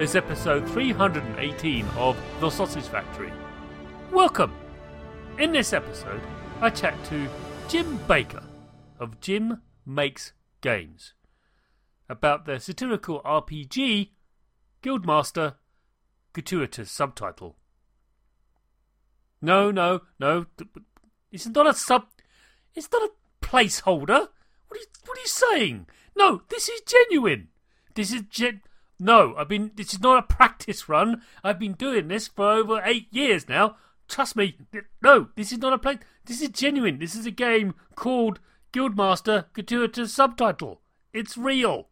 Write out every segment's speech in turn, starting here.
Is episode 318 of The Sausage Factory. Welcome! In this episode, I chat to Jim Baker of Jim Makes Games about their satirical RPG, Guildmaster Gratuitous Subtitle. No, no, no. It's not a sub. It's not a placeholder. What are you, what are you saying? No, this is genuine. This is gen. No, I've been. This is not a practice run. I've been doing this for over eight years now. Trust me. No, this is not a play. This is genuine. This is a game called Guildmaster Gratuitous Subtitle. It's real.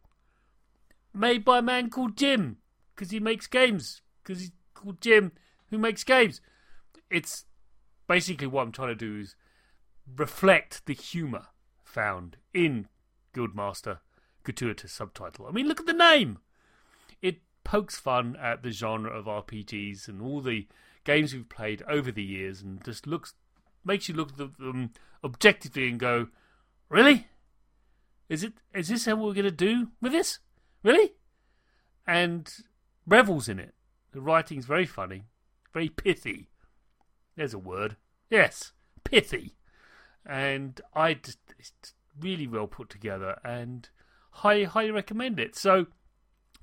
Made by a man called Jim because he makes games. Because he's called Jim who makes games. It's basically what I'm trying to do is reflect the humour found in Guildmaster Gratuitous Subtitle. I mean, look at the name pokes fun at the genre of RPGs and all the games we've played over the years, and just looks makes you look at them objectively and go, "Really? Is it? Is this how we're going to do with this? Really?" And revels in it. The writing's very funny, very pithy. There's a word. Yes, pithy. And I just it's really well put together, and highly highly recommend it. So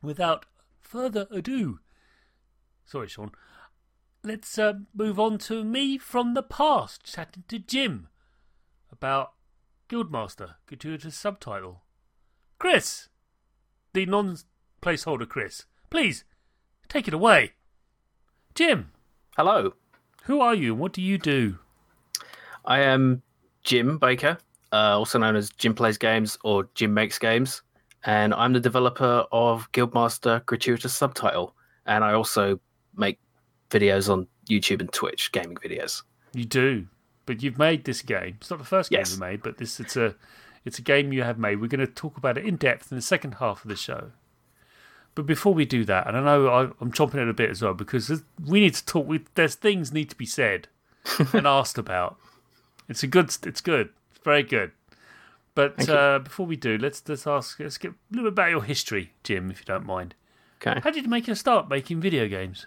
without further ado, sorry, Sean, let's uh, move on to me from the past, chatting to Jim about Guildmaster, gratuitous subtitle. Chris, the non placeholder Chris, please take it away. Jim. Hello. Who are you? and What do you do? I am Jim Baker, uh, also known as Jim Plays Games or Jim Makes Games and I'm the developer of Guildmaster Gratuitous Subtitle, and I also make videos on YouTube and Twitch, gaming videos. You do, but you've made this game. It's not the first game yes. you made, but this it's a it's a game you have made. We're going to talk about it in depth in the second half of the show. But before we do that, and I know I, am chomping at a bit as well because we need to talk. We, there's things need to be said and asked about. It's a good. It's good. It's very good. But uh, before we do, let's let's ask let's get a little bit about your history, Jim, if you don't mind. Okay. How did you make your start making video games?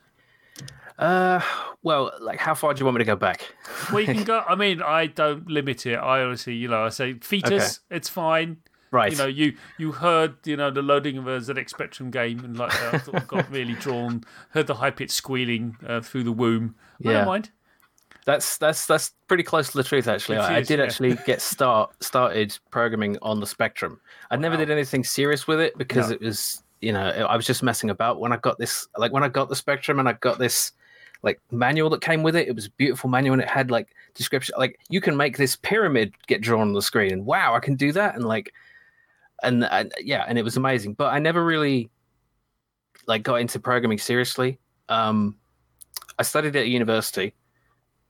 Uh, well, like how far do you want me to go back? well, you can go. I mean, I don't limit it. I honestly, you know, I say fetus, okay. it's fine. Right. You know, you you heard you know the loading of a ZX Spectrum game and like uh, got really drawn. Heard the high pitched squealing uh, through the womb. Yeah. I don't mind. That's that's that's pretty close to the truth. Actually, I, I, did yeah. actually get start started programming on the Spectrum. I never did anything serious with it because no. it was you know I was just messing about. When I got this, like when I got the Spectrum and I got this like manual that came with it. It was a beautiful manual and it had like description like you can make this pyramid get drawn on the screen and wow, I can do that and like and, and yeah, and it was amazing. But I never really like got into programming seriously. Um I studied at university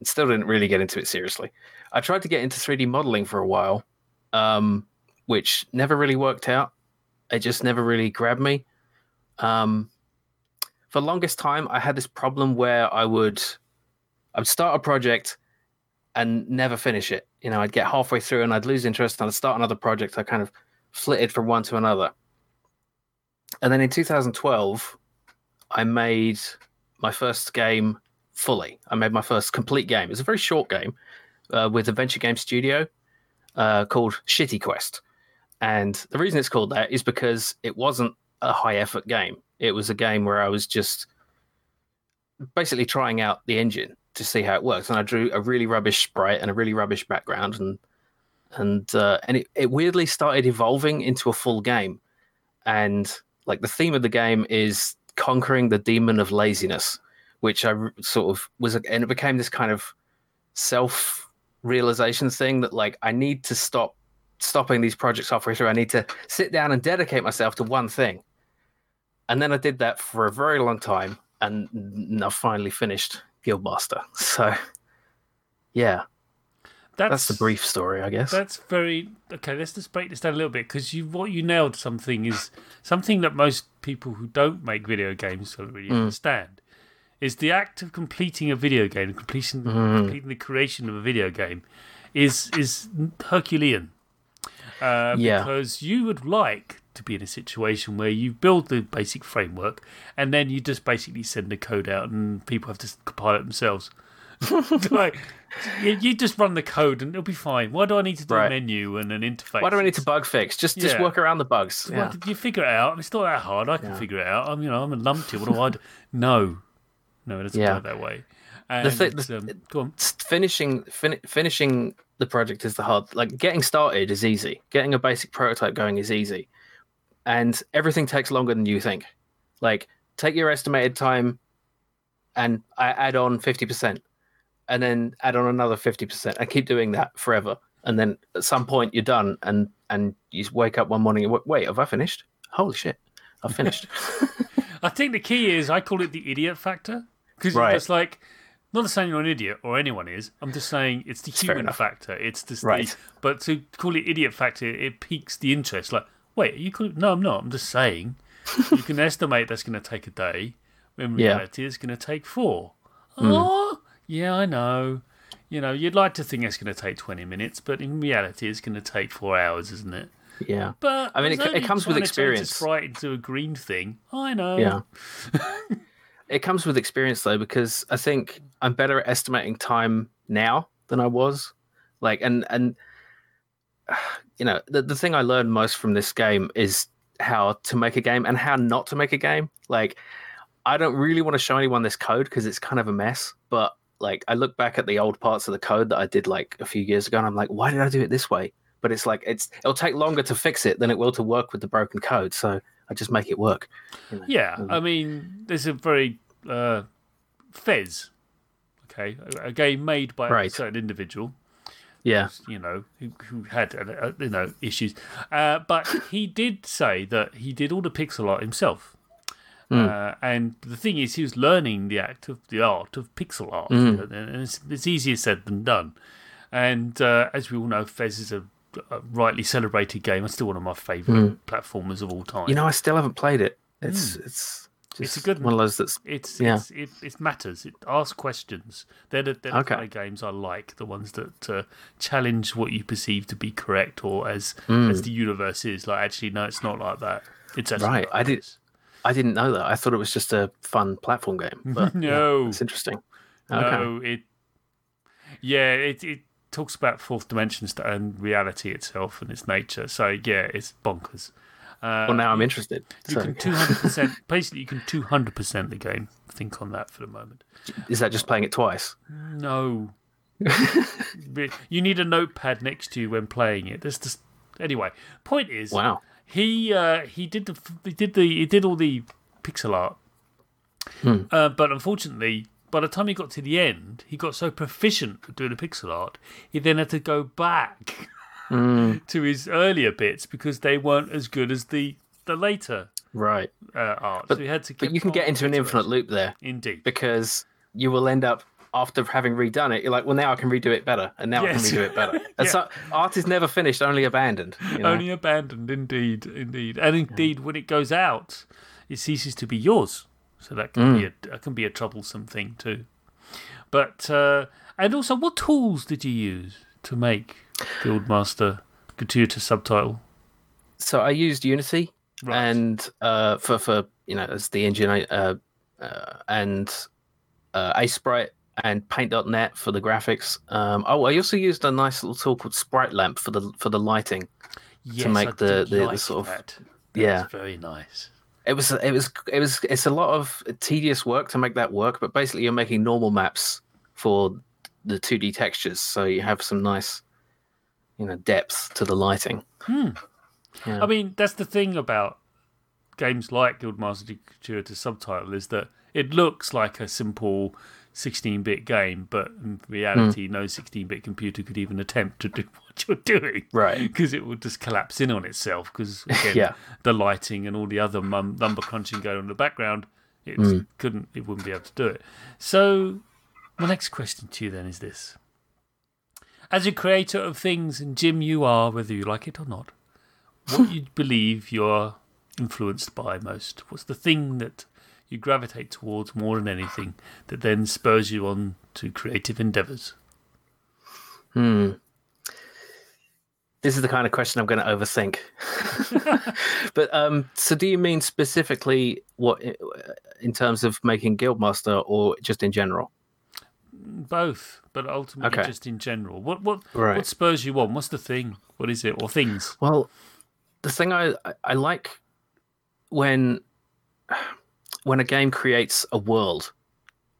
still didn't really get into it seriously. I tried to get into 3D modeling for a while, um, which never really worked out. It just never really grabbed me. Um, for the longest time, I had this problem where I would, I would start a project and never finish it. You know, I'd get halfway through and I'd lose interest, and I'd start another project. I kind of flitted from one to another. And then in 2012, I made my first game fully. I made my first complete game. It's a very short game uh, with Adventure Game Studio uh, called Shitty Quest. And the reason it's called that is because it wasn't a high effort game. It was a game where I was just basically trying out the engine to see how it works. And I drew a really rubbish sprite and a really rubbish background, and and uh, and it, it weirdly started evolving into a full game. And like the theme of the game is conquering the demon of laziness, which I sort of was, and it became this kind of self realization thing that like I need to stop stopping these projects halfway through. I need to sit down and dedicate myself to one thing. And then I did that for a very long time, and I finally finished Guildmaster. So, yeah, that's, that's the brief story, I guess. That's very okay. Let's just break this down a little bit because you what you nailed something is something that most people who don't make video games don't really mm. understand. Is the act of completing a video game, completing, mm. completing the creation of a video game, is is Herculean. Uh, yeah. Because you would like to be in a situation where you build the basic framework and then you just basically send the code out and people have to compile it themselves. like, you, you, just run the code and it'll be fine. Why do I need to do right. a menu and an interface? Why do I need to bug fix? Just yeah. just work around the bugs. Yeah. Well, you figure it out. It's not that hard. I can yeah. figure it out. I'm you know I'm a lumpty. What do I do? No, no, it doesn't yeah. work that way. And, the th- um, go on. Finishing fin- finishing the project is the hard. Like getting started is easy. Getting a basic prototype going is easy and everything takes longer than you think. Like, take your estimated time and I add on 50%, and then add on another 50%. I keep doing that forever. And then at some point you're done, and, and you wake up one morning and wait, have I finished? Holy shit, I've finished. I think the key is I call it the idiot factor. Because right. it's like, not saying you're an idiot or anyone is. I'm just saying it's the human factor. It's just right. The, but to call it idiot factor, it piques the interest. Like, Wait, you could no, I'm not. I'm just saying you can estimate that's going to take a day. In reality, yeah. it's going to take four. Mm. Oh, yeah, I know. You know, you'd like to think it's going to take 20 minutes, but in reality, it's going to take four hours, isn't it? Yeah. But I mean, it, it comes with experience. It's right into a green thing. I know. Yeah. it comes with experience, though, because I think I'm better at estimating time now than I was. Like, and, and, you know, the, the thing I learned most from this game is how to make a game and how not to make a game. Like, I don't really want to show anyone this code because it's kind of a mess, but like I look back at the old parts of the code that I did like a few years ago and I'm like, why did I do it this way? But it's like it's it'll take longer to fix it than it will to work with the broken code. So I just make it work. You know? Yeah, um, I mean, there's a very uh, Fez, okay, a, game made by right. a certain individual yeah, you know, who, who had uh, you know issues, uh, but he did say that he did all the pixel art himself. Mm. Uh, and the thing is, he was learning the act of the art of pixel art, mm. and it's, it's, easier said than done. And uh, as we all know, Fez is a, rightly celebrated game. It's still one of my favourite mm. platformers of all time. You know, I still haven't played it. It's hmm. it's it's a good one of those that's it's, yeah. It's, it, it matters. It asks questions. They're the, they're the okay. kind of games I like. The ones that uh, challenge what you perceive to be correct or as mm. as the universe is. Like actually, no, it's not like that. It's right. I did. I didn't know that. I thought it was just a fun platform game. But no, yeah, it's interesting. Okay. No, it. Yeah, it it talks about fourth dimensions and reality itself and its nature. So yeah, it's bonkers. Uh, well, now I'm interested. You so. can 200%, basically, you can 200% the game. Think on that for the moment. Is that just playing it twice? No. you need a notepad next to you when playing it. There's just anyway. Point is, wow. He uh, he did the he did the he did all the pixel art, hmm. uh, but unfortunately, by the time he got to the end, he got so proficient at doing the pixel art, he then had to go back to his earlier bits because they weren't as good as the the later Right. uh, art. so he had to. But you can get into an infinite loop there Indeed. because you will end up after having redone it. You're like, well, now I can redo it better, and now Yes. I can redo it better. And Yeah. so art is never finished, only abandoned. you know? Only abandoned, indeed, indeed, and indeed, when it goes out, it ceases to be yours. So that can be a that can be a troublesome thing too. But uh, and also, what tools did you use to make Guildmaster Gratuitous Subtitle? So I used Unity Right. and uh, for for you know as the engine uh, uh, and uh, Sprite and Paint.net for the graphics. Um, oh, I also used a nice little tool called Sprite Lamp for the for the lighting. yes, make I the- the- the like sort of- that. yeah. Very nice. It was it was it was it's a lot of tedious work to make that work, but basically you're making normal maps for the 2D textures, so you have some nice you know depth to the lighting. Hmm. Yeah. I mean, that's the thing about games like Guildmaster Gratuitous Subtitle is that it looks like a simple 16-bit game, but in reality, hmm. no 16-bit computer could even attempt to do what you're doing, Right. Because it would just collapse in on itself. Because Yeah. the lighting and all the other mum- number crunching going on in the background, it just mm. couldn't, it wouldn't be able to do it. So, my next question to you then is this: As a creator of things, and Jim, you are, whether you like it or not, what you believe you're influenced by most? What's the thing that you gravitate towards more than anything that then spurs you on to creative endeavors? Hmm. This is the kind of question I'm going to overthink. but um, so, do you mean specifically what in terms of making Guildmaster, or just in general? Both, but ultimately Okay. just in general. What what Right. what spurs you on? What's the thing? What is it? Or things? Well, the thing I I- I like when when a game creates a world,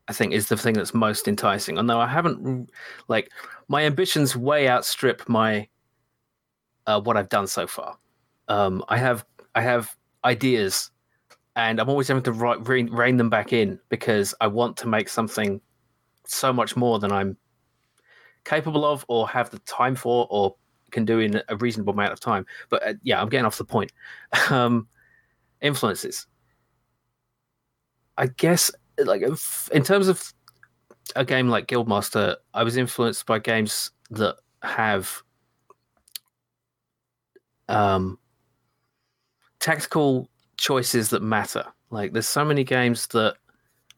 I think is the thing that's most enticing. Although I haven't like my ambitions way outstrip my uh, what I've done so far. Um, I have I have ideas, and I'm always having to write, rein, rein them back in because I want to make something so much more than I'm capable of, or have the time for, or can do in a reasonable amount of time. But uh, yeah, I'm getting off the point. Um, influences. I guess, like in terms of a game like Guildmaster, I was influenced by games that have um, tactical choices that matter. Like, there's so many games that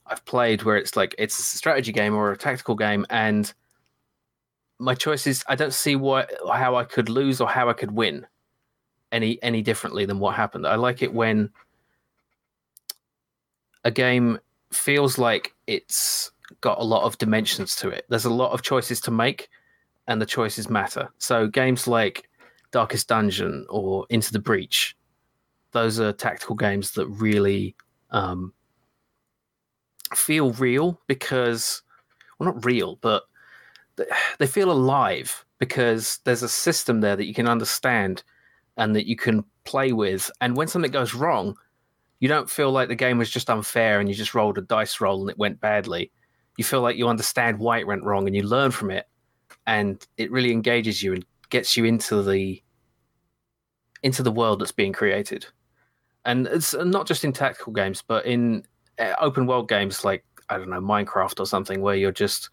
I've played where it's like it's a strategy game or a tactical game, and my choices I don't see what how I could lose or how I could win any any differently than what happened. I like it when a game feels like it's got a lot of dimensions to it. There's a lot of choices to make and the choices matter. So games like Darkest Dungeon or Into the Breach, those are tactical games that really um, feel real because well not real, but they feel alive because there's a system there that you can understand and that you can play with. And when something goes wrong, you don't feel like the game was just unfair and you just rolled a dice roll and it went badly. You feel like you understand why it went wrong and you learn from it, and it really engages you and gets you into the into the world that's being created. And it's not just in tactical games, but in uh, open world games like I don't know Minecraft or something, where you're just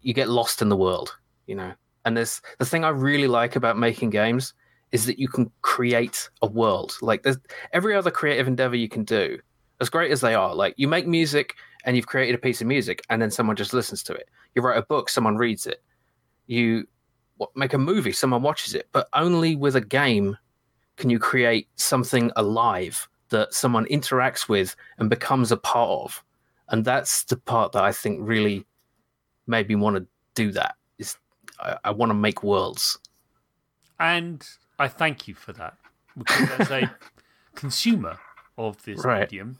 you get lost in the world, you know. And there's the thing I really like about making games is that you can create a world. Like there's every other creative endeavor you can do, as great as they are. Like you make music and you've created a piece of music, and then someone just listens to it. You write a book, someone reads it. You make a movie, someone watches it. But only with a game can you create something alive that someone interacts with and becomes a part of. And that's the part that I think really made me want to do that. Is I, I want to make worlds. And I thank you for that. Because as a consumer of this Right. medium,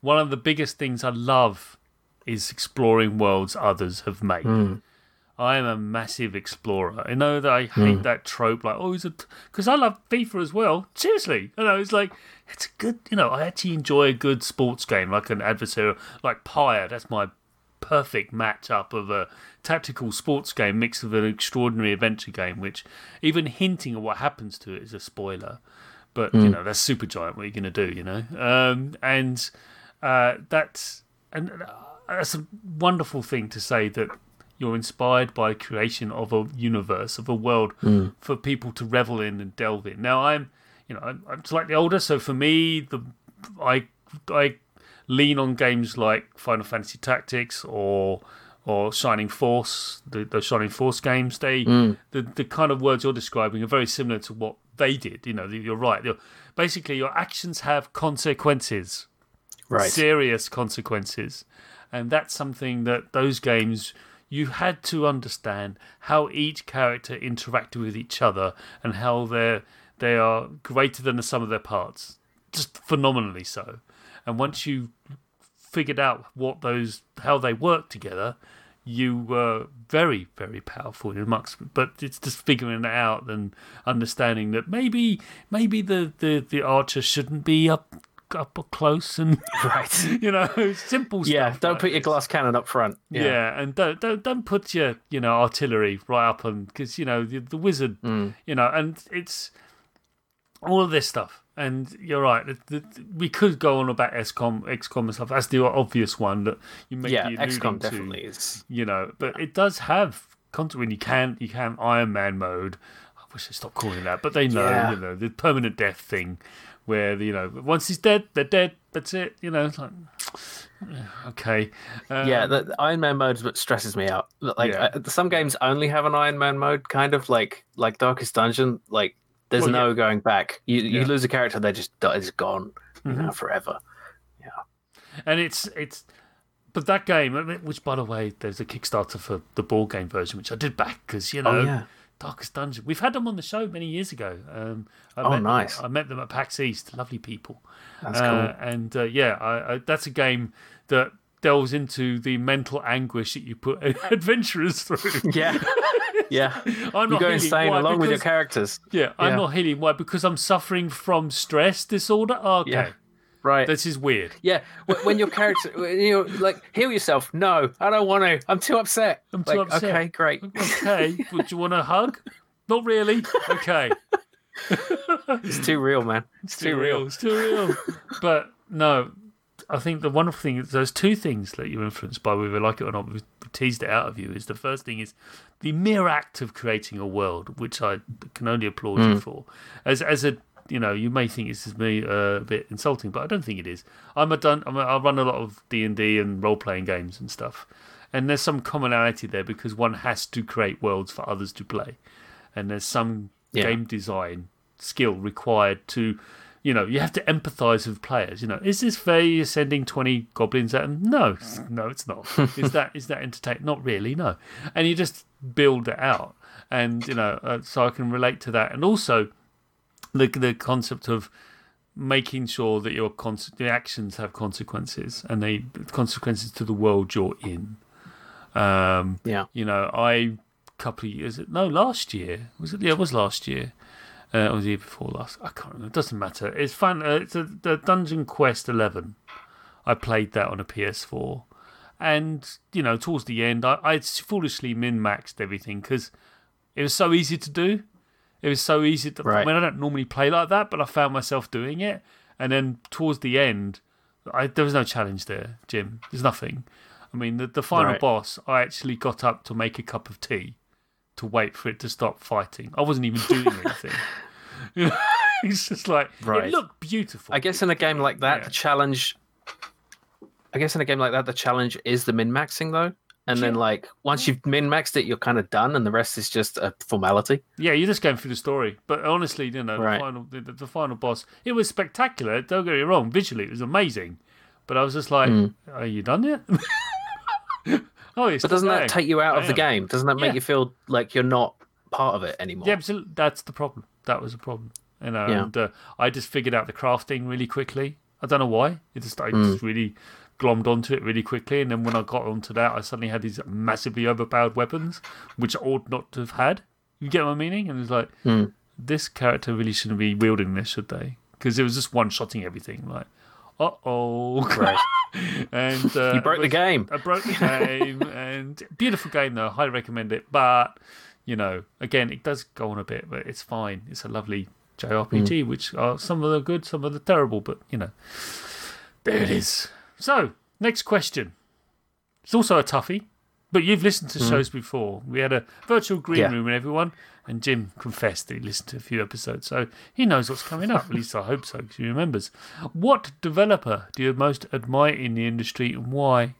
one of the biggest things I love is exploring worlds others have made. Hmm. I am a massive explorer. I know that I hate that trope, like oh, he's a because I love FIFA as well. Seriously, you know, it's like it's a good. You know, I actually enjoy a good sports game, like an adversarial, like Pyre. That's my perfect match up of a tactical sports game mixed with an extraordinary adventure game, which even hinting at what happens to it is a spoiler. But you know that's Supergiant. What are you going to do? You know, um, and uh, that's and uh, that's a wonderful thing to say that you're inspired by creation of a universe of a world hmm. for people to revel in and delve in. Now I'm, you know, I'm, I'm slightly older, so for me, the I I lean on games like Final Fantasy Tactics or or Shining Force, the, the Shining Force games. They hmm. the the kind of words you're describing are very similar to what they did. You know, you're right. You're, basically, your actions have consequences Right. serious consequences. And that's something that those games you had to understand how each character interacted with each other and how they're they are greater than the sum of their parts. Just phenomenally so. And once you figured out what those how they work together, you were very, very powerful in amongst but it's just figuring it out and understanding that maybe maybe the, the, the archer shouldn't be up up close and Right. you know, simple stuff. Yeah. Don't like put your this. glass cannon up front. Yeah. and don't don't don't put your you know artillery right up and because you know the, the wizard, Mm. you know, and it's all of this stuff. And you're right. The, the, we could go on about XCOM, XCOM and stuff. That's the obvious one that you may Yeah. be alluding XCOM to, definitely is. You know, but it does have content when you can you can Iron Man mode. I wish they stopped calling that, but they know Yeah. you know the permanent death thing, where you know once he's dead, they're dead. That's it. You know, it's like okay. Um, yeah, the, the Iron Man mode is what stresses me out. Like Yeah. uh, some games only have an Iron Man mode, kind of like like Darkest Dungeon. Like there's Well, no going back. You you Yeah. lose a character, they just it's gone, Mm-hmm. know, forever. Yeah, and it's it's. But that game, which by the way, there's a Kickstarter for the board game version, which I did back because you know, Oh yeah, Darkest Dungeon. We've had them on the show many years ago. Um, I Oh, met, nice. I met them at PAX East. Lovely people. that's Uh, cool. and uh, yeah, I, I, that's a game that delves into the mental anguish that you put adventurers through. Yeah, yeah. I'm You not go healing. insane Why? along with your characters. Yeah, I'm Yeah. not healing. Why? Because I'm suffering from stress disorder. Okay, Yeah. Right. this is weird. yeah, when, your character, you're like, heal yourself. No, I don't want to. I'm too upset. I'm too Like, upset. Okay, great. Okay, would you want a hug? Not really. Okay, It's too real, man. It's too real. It's too real. but no, I think the wonderful thing is there's two things that you're influenced by, whether you like it or not. We've teased it out of you. Is the first thing is the mere act of creating a world, which I can only applaud Hmm. you for. As as a you know, you may think this is me uh, a bit insulting, but I don't think it is. I'm a done. I'm a, I run a lot of D and D and role playing games and stuff, and there's some commonality there because one has to create worlds for others to play, and there's some Yeah. game design skill required to you know you have to empathize with players. You know is this fair you're sending 20 goblins at them no no it's not. Is that is that entertaining not really no. And you just build it out. And you know uh, so i can relate to that. And also the the concept of making sure that your cons- the actions have consequences and they consequences to the world you're in um Yeah. you know, I couple of years no last year was it? Yeah, it was last year. Uh, or the year before last. I can't remember. It doesn't matter. It's fun. Uh, it's a, the Dungeon Quest Eleven. I played that on a PS4, and you know, towards the end, I, I foolishly min maxed everything because it was so easy to do. It was so easy to. Right. I mean, I don't normally play like that, but I found myself doing it, and then towards the end, I, there was no challenge there, Jim. There's nothing. I mean, the, the final Right. boss, I actually got up to make a cup of tea to wait for it to stop fighting. I wasn't even doing anything. You know, it's just like it Right. looked beautiful. I guess in a game like that, Yeah. the challenge. I guess in a game like that, the challenge is the min maxing though, and then like once you've min maxed it, you're kind of done, and the rest is just a formality. Yeah, you're just going through the story. But honestly, you know, Right. the final the, the final boss, it was spectacular. Don't get me wrong, visually it was amazing. But I was just like, are you done yet? oh, it's. But doesn't that take you out I of the game? Doesn't that make Yeah. you feel like you're not part of it anymore? Yeah, absolutely. That's the problem. That was the problem. You know, Yeah. and uh, I just figured out the crafting really quickly. I don't know why. It just I Hmm. just really glommed onto it really quickly, and then when I got onto that, I suddenly had these massively overpowered weapons, which I ought not to have had. You get my meaning? And it's like Hmm. this character really shouldn't be wielding this, should they? Because it was just one shotting everything. Like, uh oh. Right. and uh, You broke the game. I broke the game, and beautiful game though. Highly recommend it. But you know, again, it does go on a bit, but it's fine. It's a lovely JRPG, Hmm. which are some of the good, some of the terrible. But you know, there it is. So next question. It's also a toughie, but you've listened to shows before. We had a virtual green. Yeah. room with everyone, and Jim confessed that he listened to a few episodes, so he knows what's coming up. At least I hope so, because he remembers. What developer do you most admire in the industry, and why?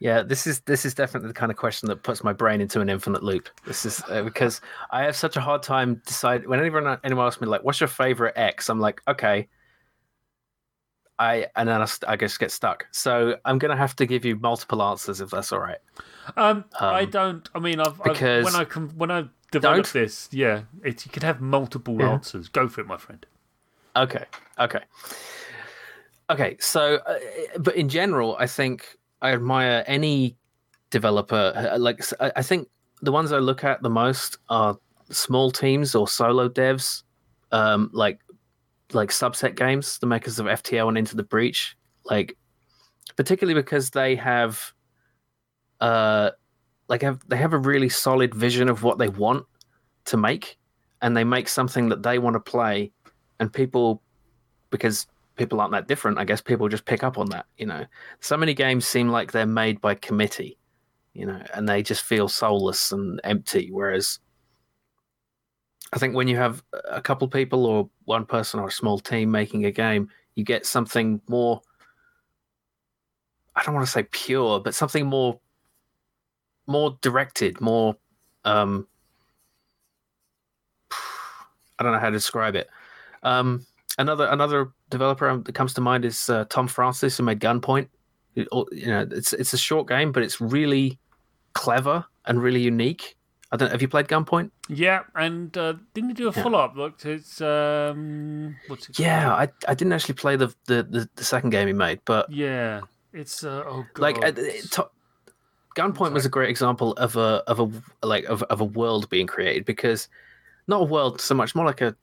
Yeah, this is this is definitely the kind of question that puts my brain into an infinite loop. This is uh, because I have such a hard time decide when anyone anyone asks me like, "What's your favorite X?" I'm like, okay. I and then I, I just get stuck. So I'm gonna have to give you multiple answers if that's all right. Um, I Um, don't. I mean, I've, I've because- when I com- when I developed Don't? this, yeah, it, you could have multiple Yeah. answers. Go for it, my friend. Okay. Okay. Okay. So, uh, but in general, I think I admire any developer. uh, Like, I think the ones I look at the most are small teams or solo devs, um, like like subset games, the makers of FTL and Into the Breach. Like, particularly because they have, uh, like have they have a really solid vision of what they want to make, and they make something that they want to play and people because people aren't that different i guess people just pick up on that you know so many games seem like they're made by committee you know and they just feel soulless and empty whereas i think when you have a couple people or one person or a small team making a game you get something more i don't want to say pure but something more more directed more um i don't know how to describe it um, another another developer that comes to mind is uh, Tom Francis, who made Gunpoint. You know, it's it's a short game, but it's really clever and really unique. I don't. Have you played Gunpoint? Yeah, and uh, didn't you do a Yeah. follow up? Look, it's um, what's it? Yeah, called? I I didn't actually play the the, the, the second game he made, but yeah. It's uh, oh god. like uh, it- to- Gunpoint was a great example of a of a like of of a world being created because not a world so much more like a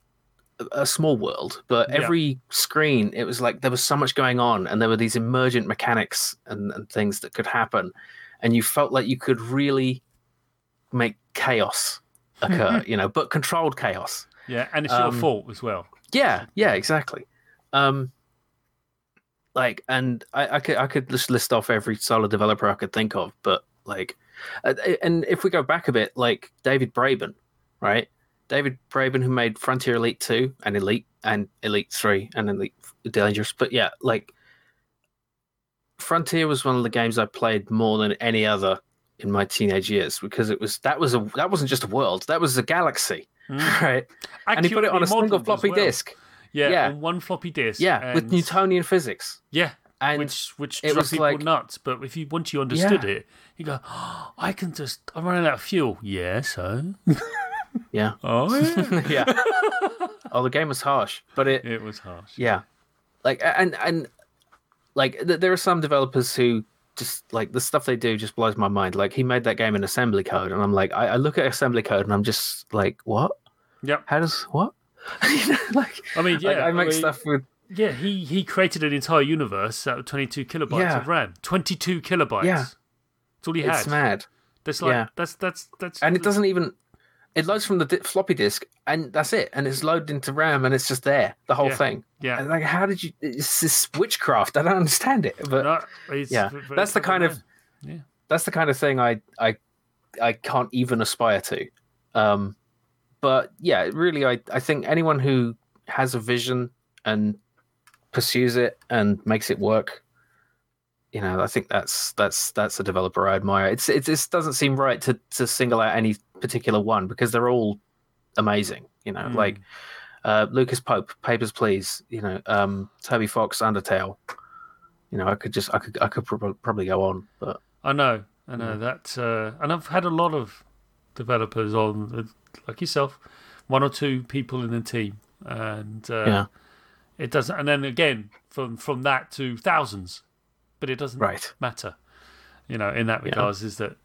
a small world, but Yeah. every screen it was like there was so much going on, and there were these emergent mechanics and, and things that could happen, and you felt like you could really make chaos occur, you know, but controlled chaos. yeah, and it's your um, fault as well. Yeah, yeah, exactly. Um, like, and I, I could I could just list off every solo developer I could think of, but like, uh, and if we go back a bit, like David Braben, right? David Braben, who made Frontier Elite Two and Elite and Elite Three and Elite Dangerous, but yeah, like Frontier was one of the games I played more than any other in my teenage years because it was that was a that wasn't just a world, that was a galaxy, Mm. right? and he put it on a single floppy well. disk. Yeah, yeah. on one floppy disk. Yeah, with Newtonian physics. Yeah, And which which it was people like- nuts. But if you once you understood it, you go, oh, I can just I'm running out of fuel. Yeah, so yeah, oh yeah. yeah. oh, the game was harsh, but it it was harsh. yeah, like and and like th- there are some developers who just like the stuff they do just blows my mind. Like he made that game in assembly code, and I'm like, I, I look at assembly code and I'm just like, what? Yep. How does what? You know, like I mean, yeah, like, I make mean, stuff with Yeah, he he created an entire universe out of 22 kilobytes Yeah. of RAM. 22 kilobytes. Yeah. That's all he had. it's mad, That's like Yeah. that's that's that's and it doesn't even. It loads from the di- floppy disk, and that's it. And it's loaded into RAM, and it's just there, the whole Yeah. thing. Yeah. And like, how did you? It's this witchcraft. I don't understand it. But No, yeah, that's the kind of. Yeah. that's the kind of thing I I I can't even aspire to. Um, but yeah, really, I I think anyone who has a vision and pursues it and makes it work, you know, I think that's that's that's a developer I admire. It's it just doesn't seem right to to single out any particular one because they're all amazing. You know, Mm. like uh, Lucas Pope, Papers Please. You know, um, Toby Fox, Undertale. You know, I could just I could I could prob- probably go on, but I know, I know that, uh, and I've had a lot of developers on, uh, like yourself, one or two people in the team, and uh, yeah, it doesn't. And then again, from from that to thousands, but it doesn't right. matter. You know, in that Yeah. regards, is that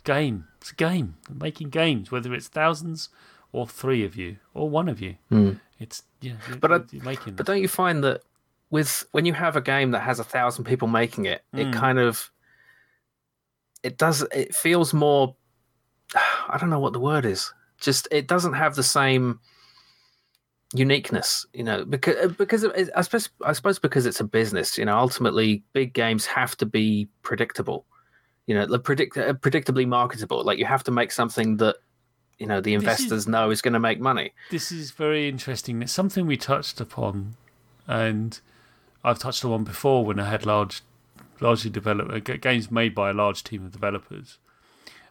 game. It's a game. Making games, whether it's thousands or three of you or one of you, Mm. it's yeah. But I- you're making. But don't you find that with when you have a game that has a thousand people making it, Mm. it kind of it does it feels more. I don't know what the word is. Just it doesn't have the same uniqueness, you know, because because it, I suppose I suppose because it's a business, you know. Ultimately, big games have to be predictable, you know, predict uh, predictably marketable. Like you have to make something that you know the This is- investors know is going to make money. This is very interesting. It's something we touched upon, and I've touched on before when I had large, largely developed games made by a large team of developers,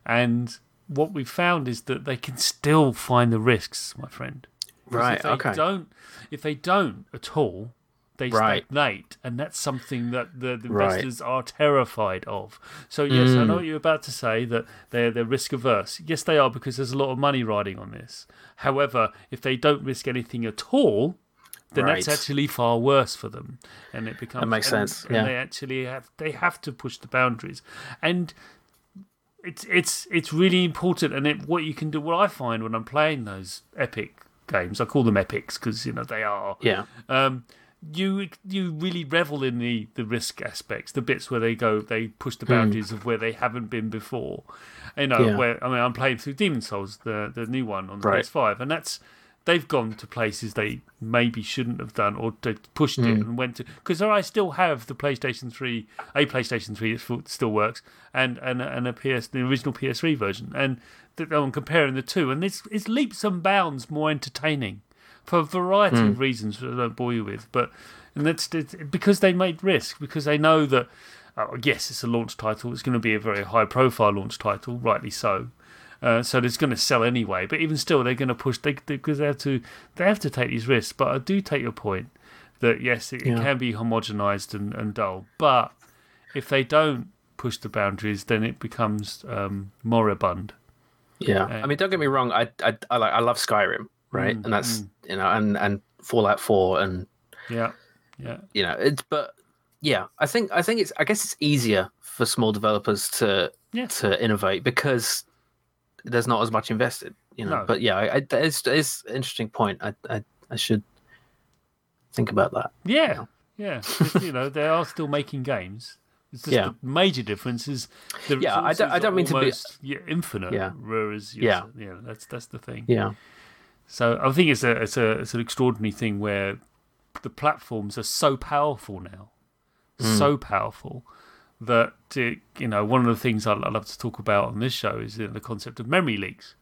and what we found is that they can still find the risks, my friend. Right, If they okay. Don't if they don't at all, they Right. stagnate, and that's something that the, the Right. investors are terrified of. So yes, I know Mm. what you're about to say that they're they're risk averse. Yes, they are because there's a lot of money riding on this. However, if they don't risk anything at all, then that's actually far worse for them, and it becomes that makes and- sense, And yeah. they actually have they have to push the boundaries, and it's it's it's really important. And it, what you can do, what I find when I'm playing those epic games, I call them epics because you know they are Yeah, um, you you really revel in the, the risk aspects, the bits where they go, they push the boundaries of where they haven't been before. You know, Hmm. Yeah. where I mean, I'm playing through Demon's Souls, the the new one on the Right. PS5, and that's they've gone to places they maybe shouldn't have done, or they pushed it Hmm. and went to because I still have the PlayStation 3, a PlayStation 3 that still works, and and and a PS the original PS3 version, and I'm comparing the two, and it's it's leaps and bounds more entertaining for a variety Hmm. of reasons that I don't bore you with. But and that's it's because they made risk because they know that uh, yes, it's a launch title. It's going to be a very high profile launch title, rightly so. Uh, so it's going to sell anyway. But even still, they're going to push they because they have to they have to take these risks. But I do take your point that yes, it, it can be homogenized and, and dull. But if they don't push the boundaries, then it becomes um, moribund. yeah. Uh, I mean, don't get me wrong. I I I, like, I love Skyrim, right? Mm, and that's you know, and and Fallout Four, and Yeah, yeah. you know, it's but yeah, I think I think it's I guess it's easier for small developers to Yeah. to innovate because there's not as much invested, you know. No. But yeah, I, I, it's it's an interesting point. I, I I should think about that. Yeah, yeah, you know, they are still making games. It's just Yeah. the major difference is the Yeah, I don't- I don't mean to be- yeah, infinite. Yeah. Whereas, Yeah. yeah, yeah, that's that's the thing. Yeah, So I think it's a it's a it's an extraordinary thing where the platforms are so powerful now, Mm. so powerful that it, you know one of the things I, I love to talk about on this show is the concept of memory leaks.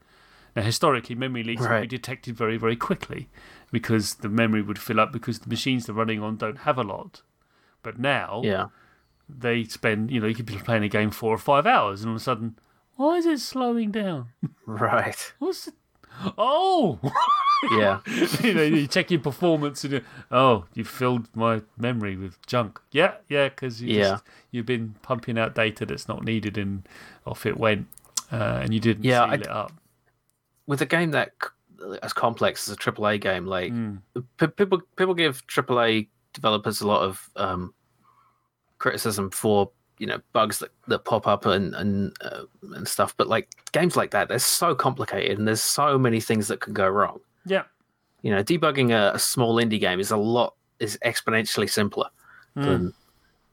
Now, historically, memory leaks would be detected very very quickly because the memory would fill up because the machines they're running on don't have a lot. But now yeah, they spend you know you could be playing a game four or five hours and all of a sudden why is it slowing down? right. What's it? Oh. Yeah, you know, you check your performance and you, oh, you filled my memory with junk. Yeah, yeah, because you Yeah. just, you've been pumping out data that's not needed and off it went, uh, and you didn't Yeah, seal I- it up. with a game that as complex as a AAA game, like Mm. p- people people give AAA developers a lot of um, criticism for you know bugs that, that pop up and and uh, and stuff. But like games like that, they're so complicated and there's so many things that can go wrong. Yeah. You know, debugging a, a small indie game is a lot is exponentially simpler Mm. than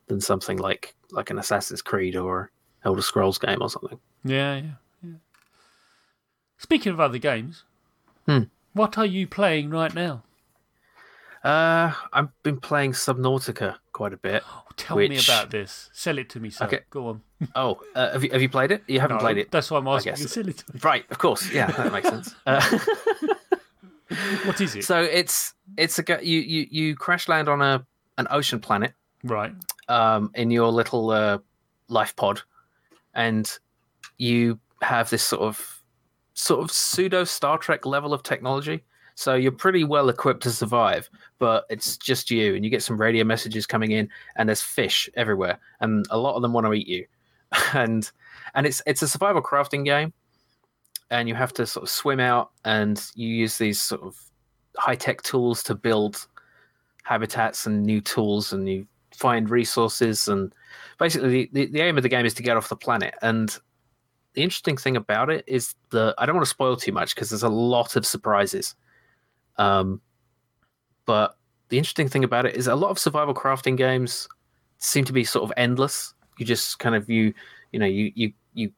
than something like like an Assassin's Creed or Elder Scrolls game or something. Yeah, yeah, yeah. Speaking of other games, Hmm. what are you playing right now? Uh, I've been playing Subnautica quite a bit. Oh, tell me about this. Sell it to me, sir. Okay. Go on. Oh, uh, have you have you played it? You haven't No, played it. That's why I'm asking you. Sell it to me. Right, of course. Yeah, that makes sense. Uh, What is it? so it's it's a you you you crash land on a an ocean planet right. um, in your little uh, life pod, and you have this sort of sort of pseudo Star Trek level of technology. So you're pretty well equipped to survive, but it's just you, and you get some radio messages coming in, and there's fish everywhere, and a lot of them want to eat you, and and it's it's a survival crafting game, and you have to sort of swim out, and you use these sort of high tech tools to build habitats and new tools, and you find resources, and basically the, the aim of the game is to get off the planet, and the interesting thing about it is that I don't want to spoil too much because there's a lot of surprises. Um, but the interesting thing about it is a lot of survival crafting games seem to be sort of endless. You just kind of you you know you you you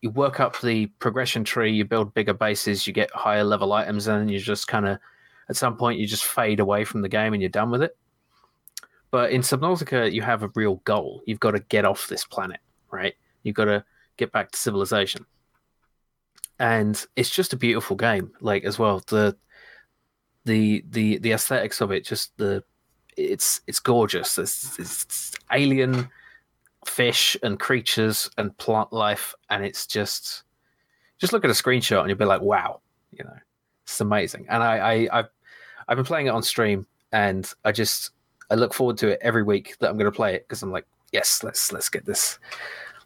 you work up the progression tree, you build bigger bases, you get higher level items, and you just kind of at some point you just fade away from the game and you're done with it. But in Subnautica, you have a real goal. You've got to get off this planet, right? You've got to get back to civilization. And it's just a beautiful game, like as well. The the the the aesthetics of it, just the it's it's gorgeous. It's, it's alien fish and creatures and plant life, and it's just just look at a screenshot and you'll be like, wow, you know, it's amazing. And I, I I've I've been playing it on stream, and I just I look forward to it every week that I'm going to play it because I'm like, yes, let's let's get this,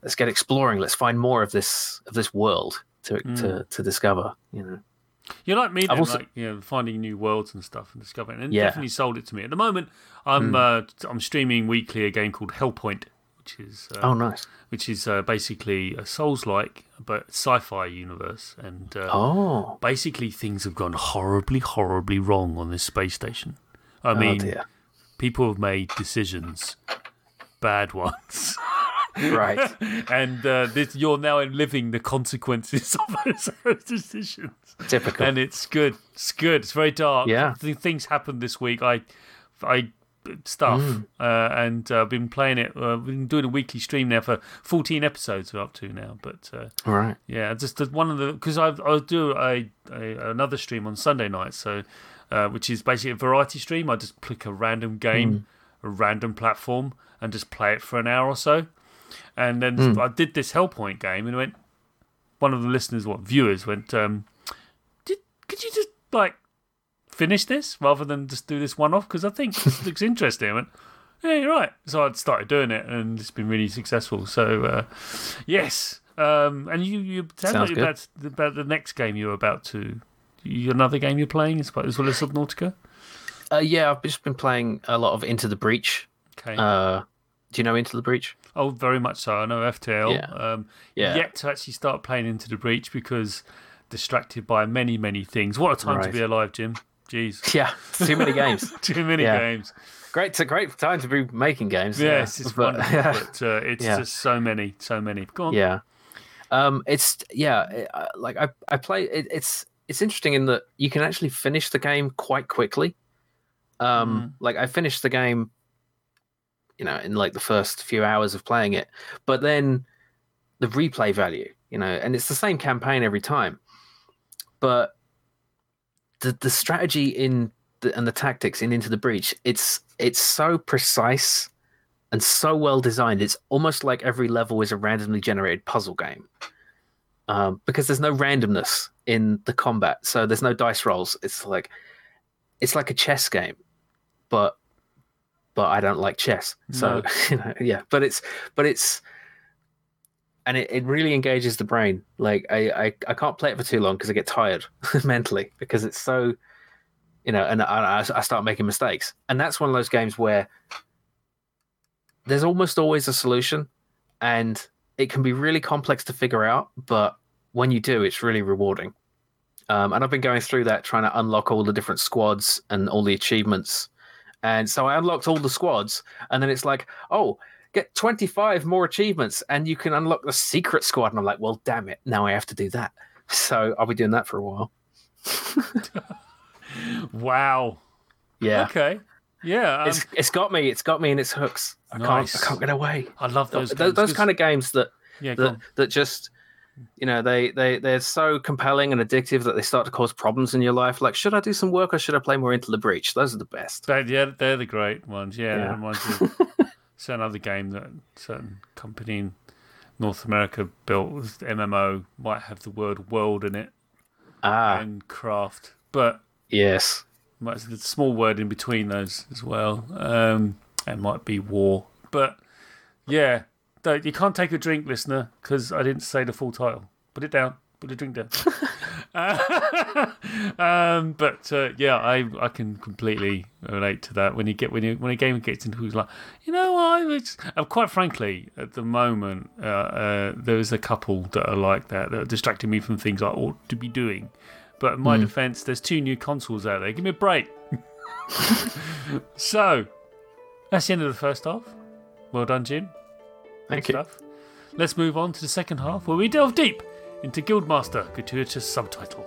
let's get exploring. Let's find more of this of this world to mm. to to discover. You know. You're like me, then, also... like you know, finding new worlds and stuff and discovering. And yeah. definitely sold it to me. At the moment, I'm mm. uh, I'm streaming weekly a game called Hellpoint, which is uh, oh nice, which is uh, basically a Souls-like but sci-fi universe, and uh, oh, basically things have gone horribly, horribly wrong on this space station. I oh, mean, dear. people have made decisions, bad ones. Right. and uh, this, you're now living the consequences of those, those, decisions. Typical. And it's good. It's good. It's very dark. Yeah. Things happened this week. I, I stuff, mm. uh, and I've uh, been playing it. Uh, we've been doing a weekly stream now for 14 episodes. We're up to now, but uh, all right, yeah, just one of the because I I do a, a, another stream on Sunday night, so uh, which is basically a variety stream. I just click a random game, mm. a random platform, and just play it for an hour or so. And then mm. I did this Hellpoint game, and went. One of the listeners, what viewers, went. Um, did could you just like finish this rather than just do this one off? Because I think this looks interesting. I went, yeah, you're right. So I'd started doing it, and it's been really successful. So uh, yes, um, and you you tell me about, about the next game you're about to. You, another game you're playing as well as Subnautica. Uh, yeah, I've just been playing a lot of Into the Breach. Okay. Uh, do you know Into the Breach? Oh, very much so. I know FTL. Yeah. Um, yeah. Yet to actually start playing Into the Breach because distracted by many, many things. What a time right. to be alive, Jim. Jeez. Yeah. Too many games. too many yeah. games. Great, it's a great time to be making games. Yes, yeah. it's but, but uh, it's yeah. just so many, so many. Go on. Yeah. Um, it's yeah, uh, like I I play. It, it's it's interesting in that you can actually finish the game quite quickly. Um, mm. like I finished the game you know, in like the first few hours of playing it. But then the replay value, you know, and it's the same campaign every time. But the the strategy in the, and the tactics in Into the Breach, it's it's so precise and so well designed. It's almost like every level is a randomly generated puzzle game. Um, because there's no randomness in the combat, so there's no dice rolls. It's like it's like a chess game, but but I don't like chess. So no. you know, yeah, but it's but it's and it, it really engages the brain. Like I, I, I can't play it for too long because I get tired mentally because it's so you know, and I, I start making mistakes. And that's one of those games where there's almost always a solution and it can be really complex to figure out, but when you do, it's really rewarding. Um, and I've been going through that, trying to unlock all the different squads and all the achievements and so I unlocked all the squads, and then it's like, oh, get 25 more achievements, and you can unlock the secret squad. And I'm like, well, damn it, now I have to do that. So I'll be doing that for a while. wow. Yeah. Okay. Yeah. Um, it's it's got me. It's got me in its hooks. I nice. can't I can't get away. I love those. Those, those kind of games that yeah, that, that just you know they they they're so compelling and addictive that they start to cause problems in your life. Like should i do some work or should i play more into the breach? Those are the best. They, yeah they're the great ones yeah, yeah. reminds me certain other game that certain company in north america built mmo might have the word world in it ah. and craft but yes. might have a small word in between those as well um it might be war. But yeah you can't take a drink, listener, because I didn't say the full title. Put it down. Put a drink down. uh, um, but uh, yeah, I I can completely relate to that. When you get when you when a game gets into who's like, you know, I was uh, quite frankly at the moment uh, uh, there is a couple that are like that that are distracting me from things I ought to be doing. But in my mm. defence, there's two new consoles out there. Give me a break. So, that's the end of the first half. Well done, Jim. Thank Good you. stuff. Let's move on to the second half where we delve deep into Guildmaster Gratuitous Subtitle.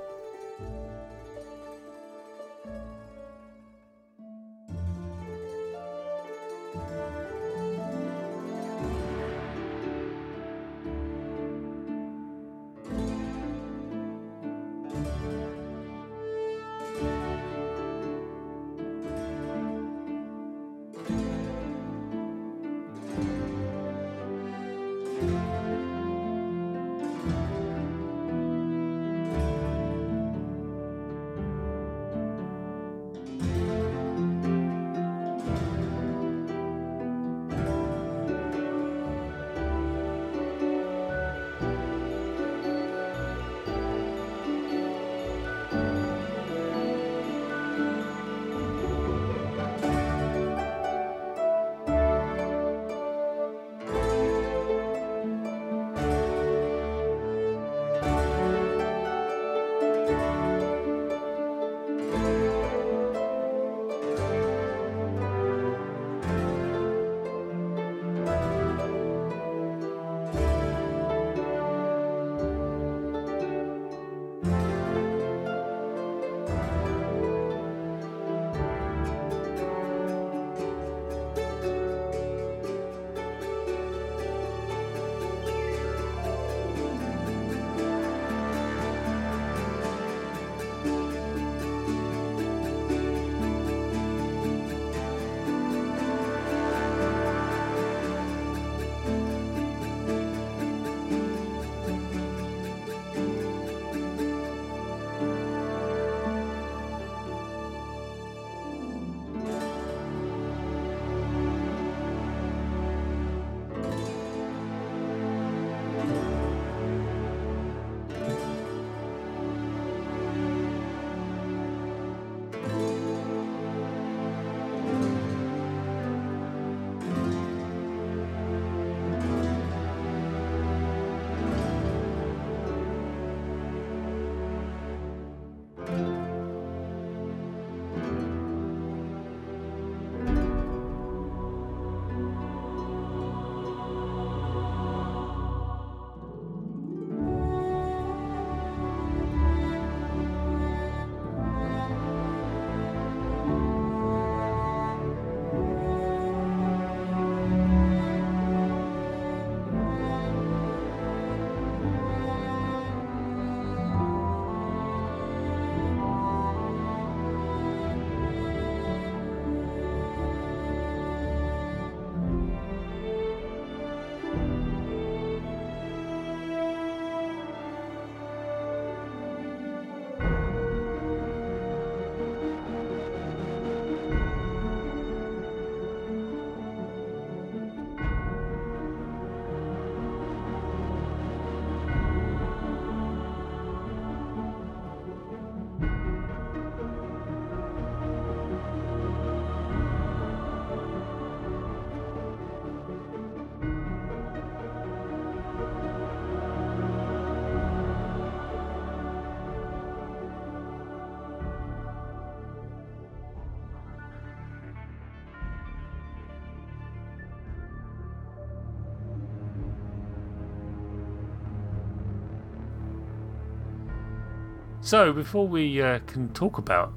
So, before we uh, can talk about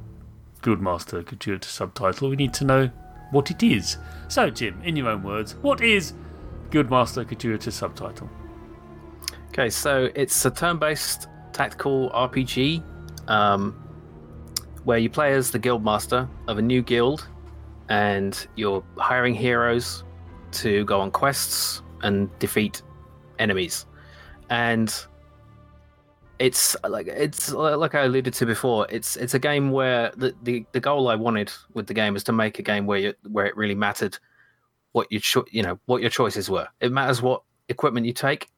Guildmaster Gratuitous Subtitle, we need to know what it is. So, Jim, in your own words, what is Guildmaster Gratuitous Subtitle? Okay, so it's a turn-based tactical RPG um, where you play as the guildmaster of a new guild, and you're hiring heroes to go on quests and defeat enemies. And it's like it's like I alluded to before. It's it's a game where the, the, the goal I wanted with the game is to make a game where you, where it really mattered what your cho- you know what your choices were. It matters what equipment you take,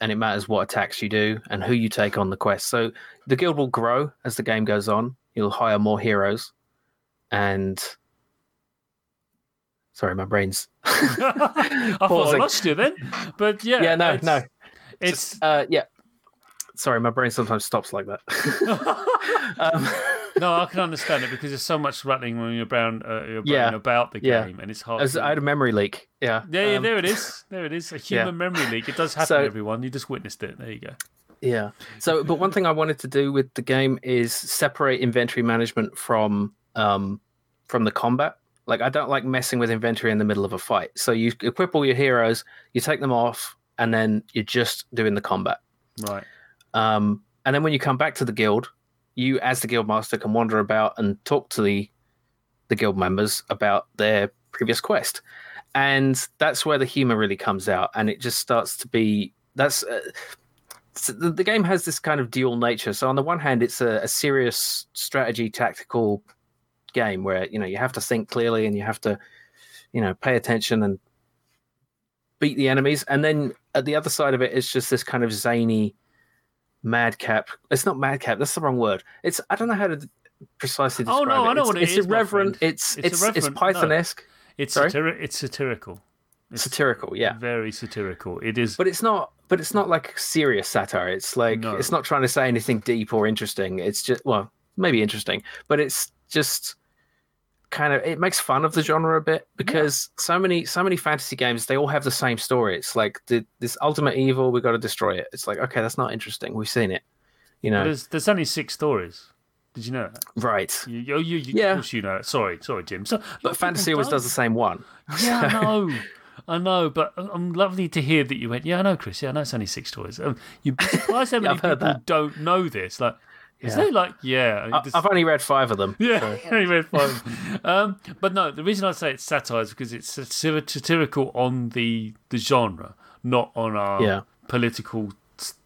and it matters what attacks you do and who you take on the quest. So the guild will grow as the game goes on. You'll hire more heroes, and sorry, my brain's I thought I lost you then, but yeah, yeah, no, it's, no, it's uh, yeah. Sorry, my brain sometimes stops like that. um, no, I can understand it because there's so much rattling when you're uh, you're Yeah. brain about the Yeah. game, and it's hard. As to- I had a memory leak. Yeah. yeah, yeah, Um, there it is. There it is. A human memory leak. It does happen, So- everyone. You just witnessed it. There you go. Yeah. So, but one thing I wanted to do with the game is separate inventory management from um from the combat. Like, I don't like messing with inventory in the middle of a fight. So you equip all your heroes, you take them off, and then you're just doing the combat. Right. Um, and then when you come back to the guild, you as the guild master can wander about and talk to the the guild members about their previous quest, and that's where the humor really comes out, and it just starts to be that's. Uh, the, the game has this kind of dual nature. So on the one hand, it's a, a serious strategy tactical game where you know you have to think clearly and you have to you know pay attention and beat the enemies, and then at the other side of it, it's just this kind of zany madcap. It's not madcap. That's the wrong word. It's I don't know how to precisely describe. Oh, no, it. I know it's, what it it's is, irreverent. It's It's it's it's, irreverent, no. Python-esque, It's Sorry? satiri- It's satirical. It's satirical. Yeah, Very satirical. It is. but it's not. But it's not like serious satire. It's like No. it's not trying to say anything deep or interesting. It's just well, maybe interesting, but it's just kind of it makes fun of the genre a bit because so many so many fantasy games they all have the same story. It's like the, this ultimate evil, we got to destroy it. It's like okay, that's not interesting. We've seen it, you know. There's there's only six stories. Did you know that? Right. You, you, you, you- Yeah. Of course you know. it. Sorry, sorry, Jim. So, But fantasy always does the same one. Yeah, I know. I know, but I'm lovely to hear that you went. Yeah, I know, Chris. Yeah, I know it's only six stories. Um, you'd be surprised how many heard people don't know this. Like, is Yeah. there like, yeah, I, I've only read five of them. yeah, so- only read five. um, but no, the reason I say it's satire is because it's satir- satirical on the the genre, not on our Yeah. political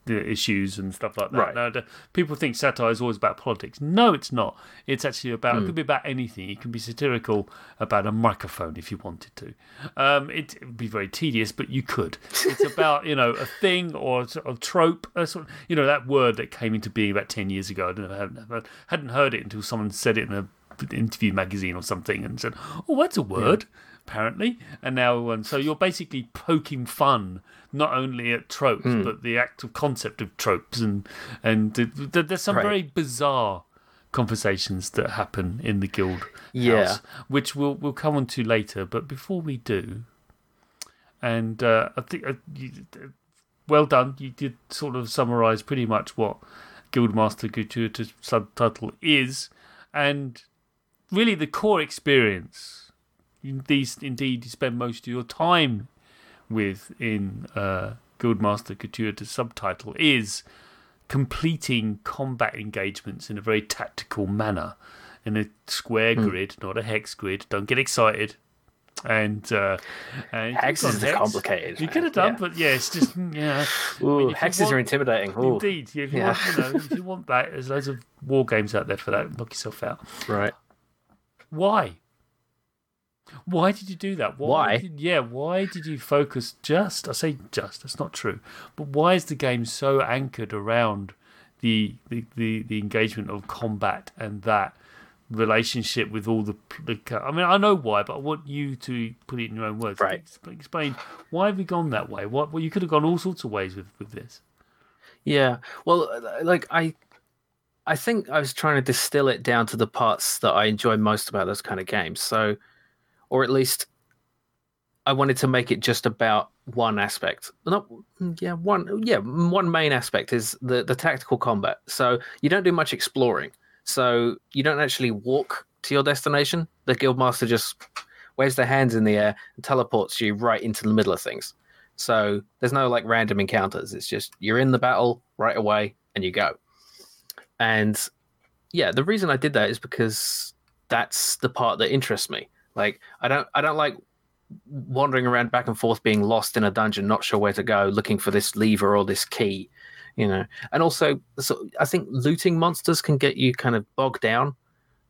issues and stuff like that. Right. Now, the- people think satire is always about politics. No, it's not. It's actually about. Hmm. It could be about anything. It can be satirical about a microphone if you wanted to. Um, it, would be very tedious, but you could. It's about you know a thing or a sort of trope. A sort of, you know that word that came into being about ten years ago. I don't know. I hadn't, hadn't heard it until someone said it in a interview magazine or something and said, "Oh, that's a word." Apparently, and now, and so you're basically poking fun not only at tropes Hmm. but the actual concept of tropes, and and th- th- there's some Right. very bizarre conversations that happen in the guild Yeah. house, which we'll we'll come on to later. But before we do, and uh, I think uh, you, uh, well done. You did sort of summarise pretty much what Guildmaster Gratuitous subtitle is, and really the core experience. These indeed you spend most of your time with in uh, Guildmaster Gratuitous subtitle is completing combat engagements in a very tactical manner in a square Hmm. grid, not a hex grid. Don't get excited. And, uh, and Hex you've is gone complicated, You could have done, Yeah. but yeah, it's just yeah. Ooh, if you hexes want- are intimidating. Ooh, Indeed, yeah, if you Yeah. want, you know, if you want that, there's loads of war games out there for that. Knock yourself out. right. Why? Why did you do that? Why? Did, yeah, why did you focus just? I say just. That's not true. But why is the game so anchored around the the the, the engagement of combat and that relationship with all the, the? I mean, I know why, but I want you to put it in your own words. Right. Explain, explain why have we gone that way? What? Well, you could have gone all sorts of ways with with this. Yeah. Well, uh, like I, I think I was trying to distill it down to the parts that I enjoy most about those kind of games. So, or at least, I wanted to make it just about one aspect. Not, yeah, one, yeah, one main aspect is the the tactical combat. So you don't do much exploring. So you don't actually walk to your destination. The guildmaster just waves their hands in the air and teleports you right into the middle of things. So there's no like random encounters. It's just you're in the battle right away and you go. And yeah, the reason I did that is because that's the part that interests me. Like I don't I don't like wandering around back and forth being lost in a dungeon not sure where to go looking for this lever or this key you know. And also so i think looting monsters can get you kind of bogged down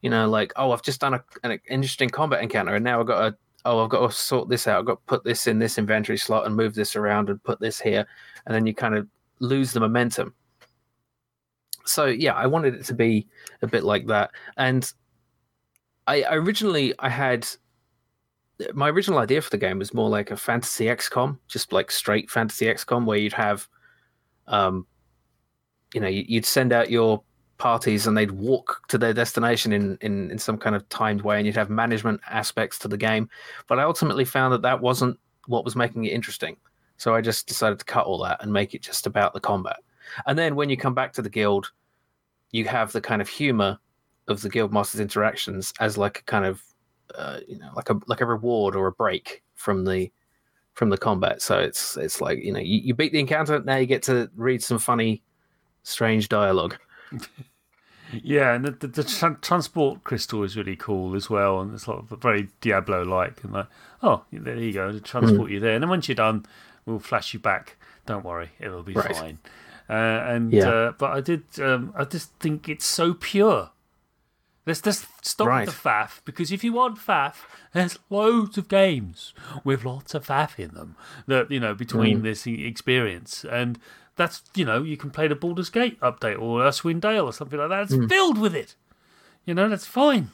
you know like oh i've just done a, an interesting combat encounter and now i've got to oh i've got to sort this out. I've got to put this in this inventory slot and move this around and put this here. And then you kind of lose the momentum. So yeah i wanted it to be a bit like that. And i originally i had my original idea for the game was more like a fantasy XCOM, just like straight fantasy XCOM, where you'd have, um, you know, you- you'd send out your parties and they'd walk to their destination in, in in some kind of timed way and you'd have management aspects to the game. But i ultimately found that that wasn't what was making it interesting. So i just decided to cut all that and make it just about the combat. And then when you come back to the guild you have the kind of humor of the guild masters interactions as like a kind of uh, you know like a like a reward or a break from the from the combat so it's it's like you know you, you beat the encounter now you get to read some funny strange dialogue Yeah, and the, the, the tran- transport crystal is really cool as well, and it's like very Diablo-like, and like, oh, there you go, transport you there, and then once you're done, we'll flash you back. Don't worry, it'll be Right. fine. Uh, and Yeah. uh, but I did, um, I just think it's so pure. Let's just stop Right. with the faff because if you want faff, there's loads of games with lots of faff in them that you know between mm. this e- experience and that's you know you can play the Baldur's Gate update or Icewind Dale or something like that. It's mm. filled with it. You know that's fine.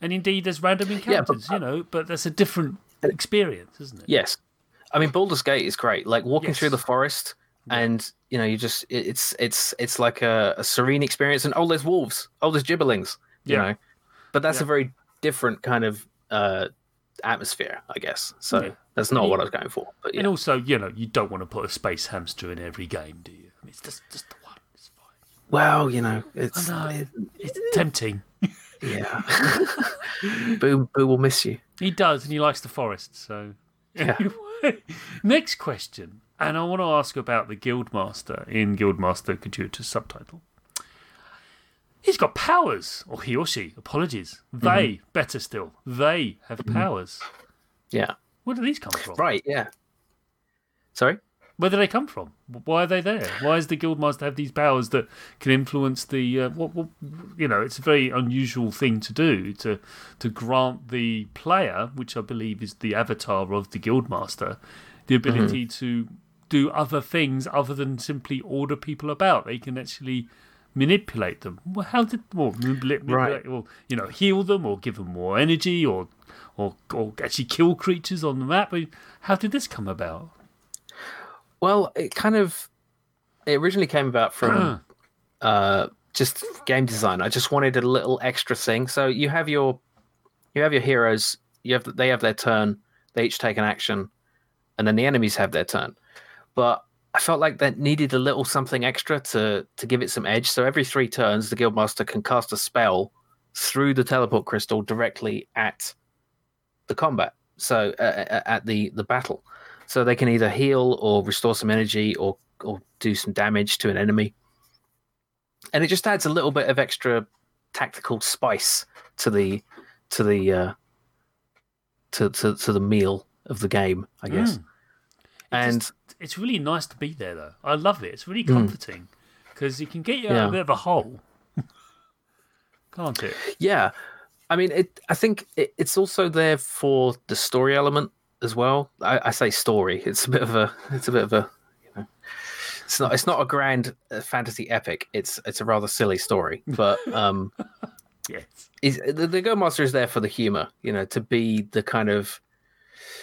And indeed, there's random Yeah, but- encounters. you know, but that's a different uh, experience, isn't it? Yes, I mean Baldur's Gate is great. Like walking Yes. through the forest, and you know, you just it's it's it's like a, a serene experience. And oh, there's wolves. Oh, there's gibberlings. You Yeah. know, but that's Yeah. a very different kind of uh, atmosphere, I guess. So Yeah. that's not what I was going for. But yeah, And also, you know, you don't want to put a space hamster in every game, do you? I mean, it's just just the one. It's fine. well, you know, it's I know. It's tempting. yeah. Boo, Boo will miss you. He does, and he likes the forest. So, Yeah. Next question, and I want to ask about the Guildmaster in Guildmaster Gratuitous subtitle. He's got powers, or he or she. Apologies, Mm-hmm. they better still. They have powers. Yeah. Where do these come from? Right. Yeah. Sorry. Where do they come from? Why are they there? Why does the Guildmaster have these powers that can influence the? Uh, what, what, you know, it's a very unusual thing to do to to grant the player, which I believe is the avatar of the Guildmaster, the ability to do other things other than simply order people about. They can actually manipulate them. Well, how did well, manipulate, well, you know, heal them or give them more energy or or or actually kill creatures on the map? How did this come about? Well, it kind of it originally came about from uh, just game design. I just wanted a little extra thing. So you have your you have your heroes. You have they have their turn. They each take an action, and then the enemies have their turn. But I felt like that needed a little something extra to to give it some edge. So every three turns, the guildmaster can cast a spell through the teleport crystal directly at the combat. So uh, at the the battle. So they can either heal or restore some energy or or do some damage to an enemy. And it just adds a little bit of extra tactical spice to the to the uh, to, to to the meal of the game, I guess. Mm. And just- it's really nice to be there, though. I love it. It's really comforting because it can get you out of a bit of a hole, can't it? Yeah, I mean, it. I think it, it's also there for the story element as well. I, I say story. It's a bit of a. It's a bit of a. You know, it's not. It's not a grand uh, fantasy epic. It's. It's a rather silly story, but um, Yes. is the, the Guildmaster is there for the humor. You know, to be the kind of.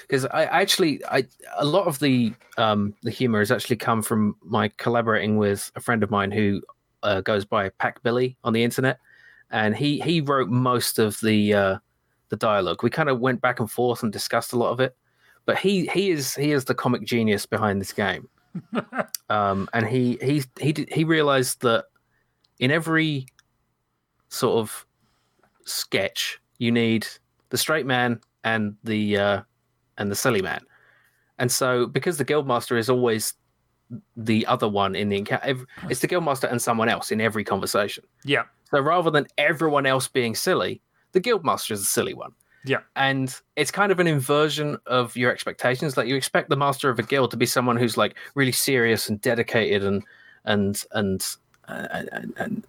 Because I actually I a lot of the um the humor has actually come from my collaborating with a friend of mine who uh, goes by Pack Billy on the internet, and he he wrote most of the uh, the dialogue. We kind of went back and forth and discussed a lot of it, but he he is he is the comic genius behind this game, um, and he he he did, he realized that in every sort of sketch you need the straight man and the uh, and the silly man, and so because the guildmaster is always the other one in the encounter, it's the guildmaster and someone else in every conversation. Yeah. So rather than everyone else being silly, the guildmaster is the silly one. Yeah. And it's kind of an inversion of your expectations. Like you expect the master of a guild to be someone who's like really serious and dedicated and and and uh, and, and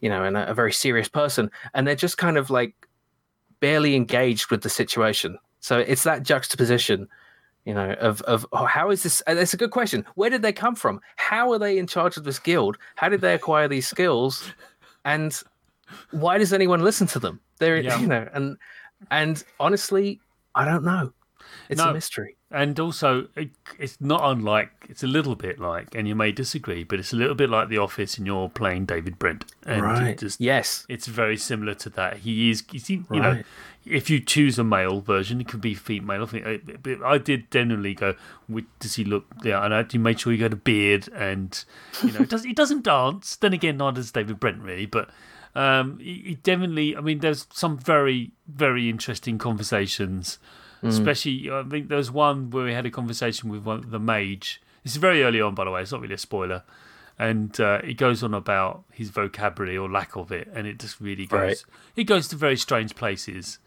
you know and a, a very serious person, and they're just kind of like barely engaged with the situation. So it's that juxtaposition, you know, of of oh, how is this? And it's a good question. Where did they come from? How are they in charge of this guild? How did they acquire these skills? And why does anyone listen to them? They're Yeah. you know, and and honestly, I don't know. It's No. a mystery. And also, it, it's not unlike, it's a little bit like, and you may disagree, but it's a little bit like The Office and you're playing David Brent. And right. just, yes. it's very similar to that. He is, you, see, you know, if you choose a male version, it could be female. I think, uh, but I did generally go, does he look? Yeah, and I actually made sure he got a beard, and you know, it does he doesn't dance? Then again, not as David Brent really, but um, he, he definitely. I mean, there's some very very interesting conversations, especially. I think there was one where we had a conversation with one, the mage. This is very early on, by the way. It's not really a spoiler. And uh, he goes on about his vocabulary or lack of it, and it just really goes. Right. He goes to very strange places,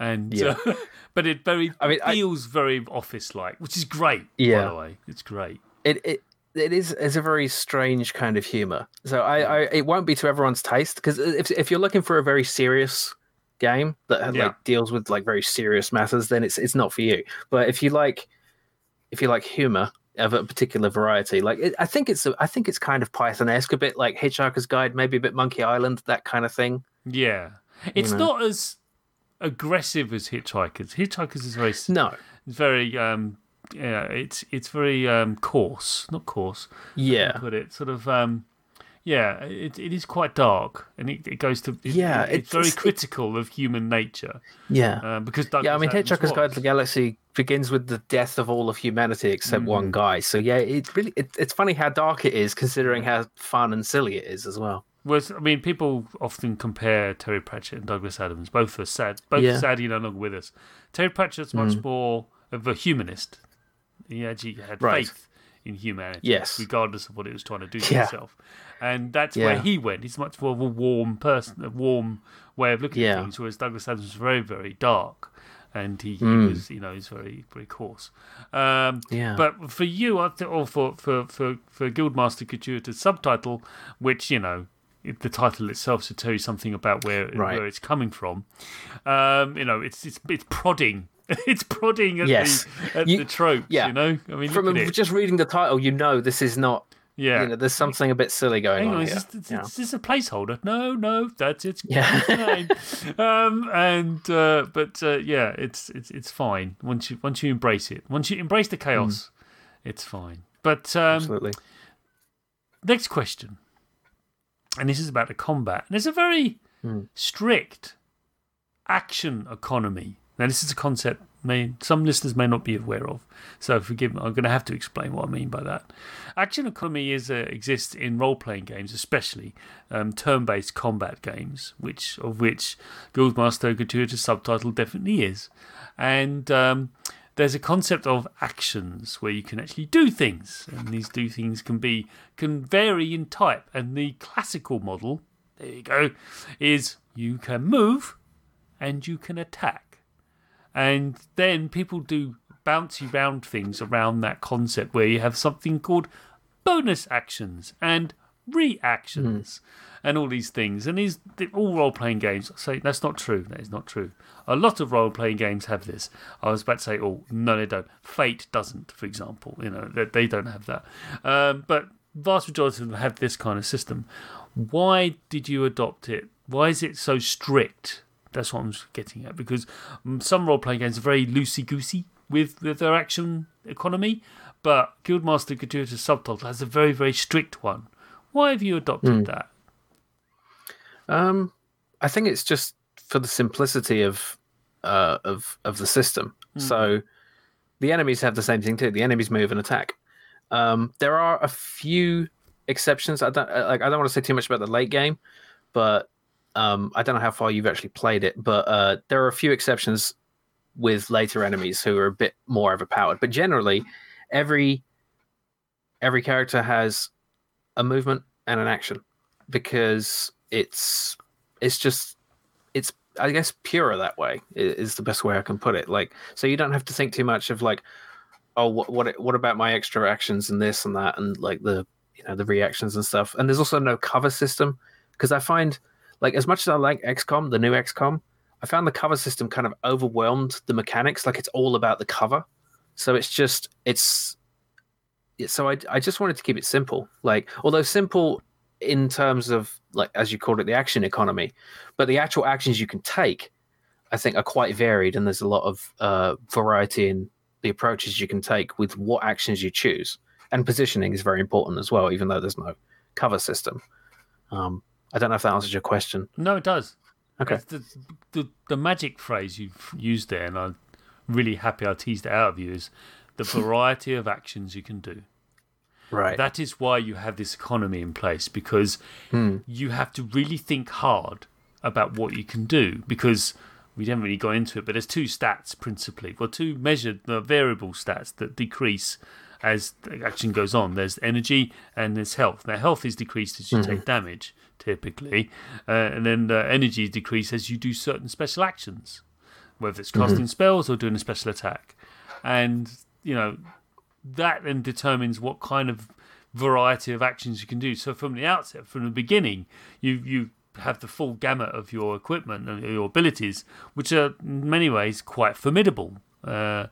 and Yeah. uh, but it very I mean, I- feels very office-like, which is great. Yeah. by the way, it's great. it it it is is a very strange kind of humor. So I, I it won't be to everyone's taste because if if you're looking for a very serious game that Yeah. like deals with like very serious matters, then it's it's not for you. But if you like if you like humor of a particular variety, like it, I think it's I think it's kind of Python-esque, a bit like Hitchhiker's Guide, maybe a bit Monkey Island, that kind of thing. Yeah, it's know. not as aggressive as Hitchhikers. Hitchhikers is very No, very um yeah it's it's very um coarse not coarse yeah, put it sort of um yeah it, it is quite dark and it, it goes to it- Yeah, it- it's, it's- very critical of human nature yeah. um, because yeah, I mean, Hitchhiker's Guide to the Galaxy begins with the death of all of humanity except Mm. one guy. So yeah, it really it, it's funny how dark it is, considering how fun and silly it is as well. was I mean people often compare Terry Pratchett and Douglas Adams both are sad both Yeah. sadly no longer with us Terry Pratchett's much more of a humanist he actually had Right. faith in humanity Yes. regardless of what it was trying to do to Yeah. itself and that's where he went he's much more of a warm person a warm way of looking Yeah. at things whereas Douglas Adams was very very dark and he, he Mm. was you know he's very very coarse um, Yeah. but for you, I think, or for for for for Guildmaster Gratuitous subtitle, which you know, the title itself should tell you something about where Right. where it's coming from. Um, you know, it's it's it's prodding. It's prodding at Yes. the at You- the tropes. yeah. You know, I mean, From it. just reading the title, you know this is not. Yeah. You know, there's something a bit silly going Hang on, on, is here. this, is, Yeah. is this a placeholder? No, no, that's its Yeah. um, and uh, but uh, yeah, it's it's it's fine once you once you embrace it. Once you embrace the chaos, it's fine. But um, Absolutely. Next question. And this is about the combat. And there's a very Hmm. strict action economy. Now, this is a concept may some listeners may not be aware of. So, forgive me, I'm going to have to explain what I mean by that. Action economy is uh, exists in role playing games, especially um, turn based combat games, which of which Guildmaster Gratuitous Subtitle definitely is. And um, there's a concept of actions where you can actually do things, and these do things can be can vary in type. And the classical model, there you go, is you can move and you can attack, and then people do bouncy round things around that concept where you have something called bonus actions and reactions and all these things. And these all role playing games say that's not true. That is not true. A lot of role playing games have this. I was about to say, oh no, they don't. Fate doesn't, for example. You know, they, they don't have that. Um, but vast majority of them have this kind of system. Why did you adopt it? Why is it so strict? That's what I'm getting at. Because mm, some role playing games are very loosey goosey with, with their action economy, but Guildmaster Gratuitous Subtitle has a very, very strict one. Why have you adopted that? Um, I think it's just for the simplicity of uh, of of the system. So the enemies have the same thing too. The enemies move and attack. Um, there are a few exceptions. I don't uh, like. I don't want to say too much about the late game, but um, I don't know how far you've actually played it. But uh, there are a few exceptions with later enemies who are a bit more overpowered. But generally, every every character has a movement and an action because it's it's just it's I guess purer that way is the best way I can put it. Like so you don't have to think too much of like oh what what what about my extra actions and this and that and like the you know the reactions and stuff. And there's also no cover system because I find like as much as I like XCOM, the new XCOM, I found the cover system kind of overwhelmed the mechanics. Like it's all about the cover, so it's just it's so I, I just wanted to keep it simple like although simple in terms of like as you called it the action economy but the actual actions you can take i think are quite varied and there's a lot of uh, variety in the approaches you can take with what actions you choose. And positioning is very important as well, even though there's no cover system. Um, I don't know if that answers your question. No, it does. Okay. The, the, the magic phrase you've used there, and I'm really happy I teased it out of you, is the variety of actions you can do. Right. That is why you have this economy in place because you have to really think hard about what you can do because we haven't really got into it, but there's two stats principally, well, two measured uh, variable stats that decrease as the action goes on. There's energy and there's health. Now, health is decreased as you take damage, typically, uh, and then uh, energy is decreased as you do certain special actions, whether it's casting spells or doing a special attack. And, you know, that then determines what kind of variety of actions you can do. So from the outset, from the beginning, you you have the full gamut of your equipment and your abilities, which are in many ways quite formidable. Uh,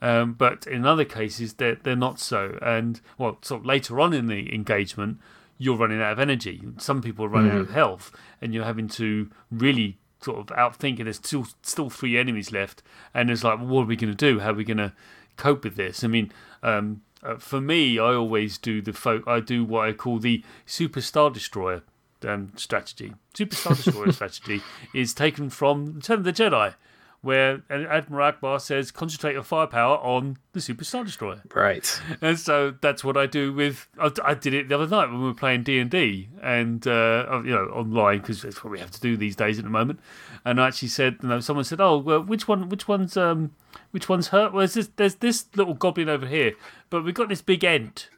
um, but in other cases, they're they're not so. And well, sort of later on in the engagement, you're running out of energy. Some people are running out of health, and you're having to really sort of outthink. And there's still still three enemies left, and it's like, well, what are we going to do? How are we going to cope with this? I mean, um, uh, for me, I always do the folk. I do what I call the Super Star Destroyer um, strategy. Super Star Destroyer strategy is taken from Return of the Jedi, where Admiral Ackbar says, "Concentrate your firepower on the Super Star Destroyer." right. And so that's what I do with. I, I did it the other night when we were playing D and D, and uh, you know online because that's what we have to do these days at the moment. And I actually said, you know, someone said, "Oh, well, which one? Which one's um, which one's hurt? Well, there's this, there's this little goblin over here, but we've got this big ent."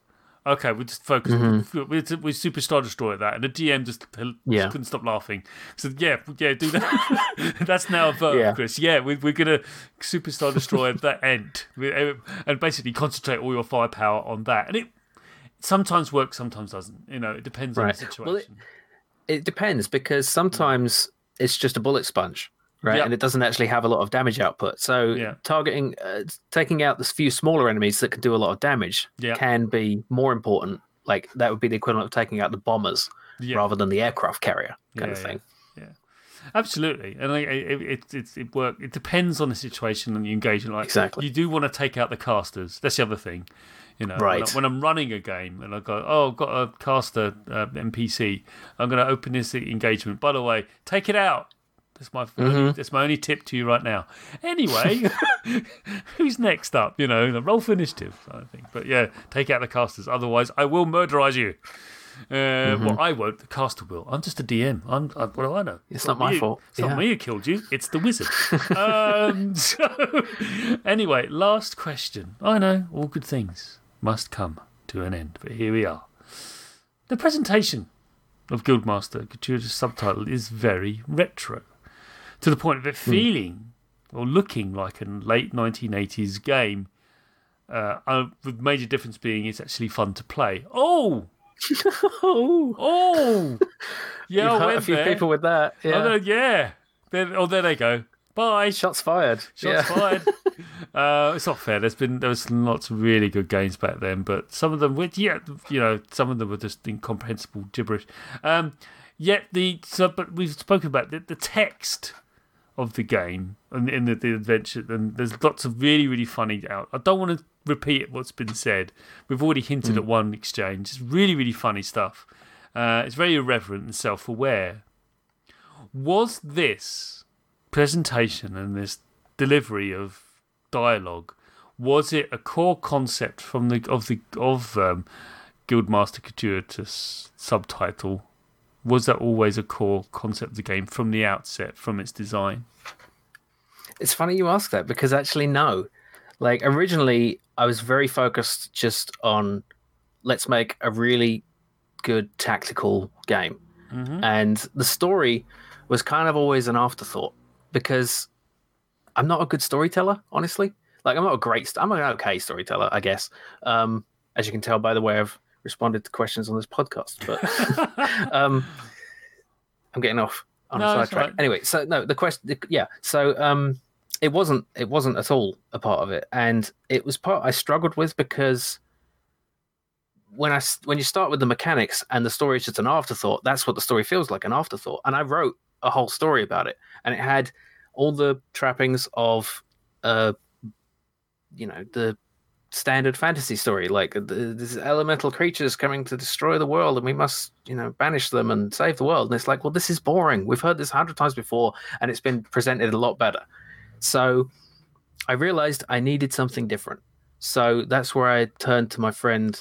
Okay, we just focus. Mm-hmm. We, we super star destroy that, and the GM just, Yeah. couldn't stop laughing. So yeah, yeah, do that. That's now a verb, Yeah. Chris. Yeah, we, we're gonna superstar destroy that end, eh, and basically concentrate all your firepower on that. And it sometimes works, sometimes doesn't. You know, it depends on the situation. Well, it- It depends because sometimes it's just a bullet sponge, right? Yeah. And it doesn't actually have a lot of damage output. So Yeah. targeting, uh, taking out the few smaller enemies that can do a lot of damage Yeah. can be more important. Like that would be the equivalent of taking out the bombers Yeah. rather than the aircraft carrier kind of thing. Yeah. Absolutely, and like, it it it, it work. It depends on the situation and the engagement. Like Exactly. you do want to take out the casters. That's the other thing. You know, when, Right. I, when I'm running a game and I go, oh, I've got a caster uh, NPC. I'm going to open this engagement. By the way, take it out. That's my only, that's my only tip to you right now. Anyway, who's next up? You know, the roll for initiative, I think. But yeah, take out the casters. Otherwise, I will murderize you. Uh, Well, I won't. The caster will. I'm just a DM. I'm. I, what do I know? It's not my you. fault. It's not me who killed you. It's the wizard. um, so, anyway, last question. I know all good things must come to an end, but here we are. The presentation of Guildmaster Gratuitous Subtitle is very retro, to the point of it feeling or looking like a late 1980s game. Uh, uh, the major difference being it's actually fun to play. Oh, Oh, oh, yeah, you've I hurt a few there. people with that. Oh, Yeah. no, yeah. There, oh, there they go. Bye. Shots fired. Shots yeah. fired. uh, it's not fair. There's been there was lots of really good games back then, but some of them, were, yeah, you know, some of them were just incomprehensible gibberish. Um, yet the so, but we've spoken about the, the text of the game and in the, the adventure, and there's lots of really really funny out. I don't want to repeat what's been said. We've already hinted at one exchange. It's really really funny stuff. Uh, it's very irreverent and self-aware. Was this presentation and this delivery of dialogue was it a core concept from the of the of um, Guildmaster Gratuitous subtitle? Was that always a core concept of the game from the outset, from its design? It's funny you ask that because actually, no. Like, originally, I was very focused just on let's make a really good tactical game. Mm-hmm. And the story was kind of always an afterthought because I'm not a good storyteller, honestly. Like, I'm not a great, st- I'm an okay storyteller, I guess. Um, as you can tell by the way I've responded to questions on this podcast. But um, I'm getting off on No, a sidetrack. right. Anyway, so no, the question, yeah. So um, it wasn't, it wasn't at all a part of it, and it was part I struggled with because when I when you start with the mechanics and the story is just an afterthought, that's what the story feels like an afterthought. And I wrote a whole story about it, and it had all the trappings of a you know the standard fantasy story like the, these elemental creatures coming to destroy the world and we must you know banish them and save the world. And it's like well this is boring. We've heard this a hundred times before and it's been presented a lot better. So i realized i needed something different. So that's where i turned to my friend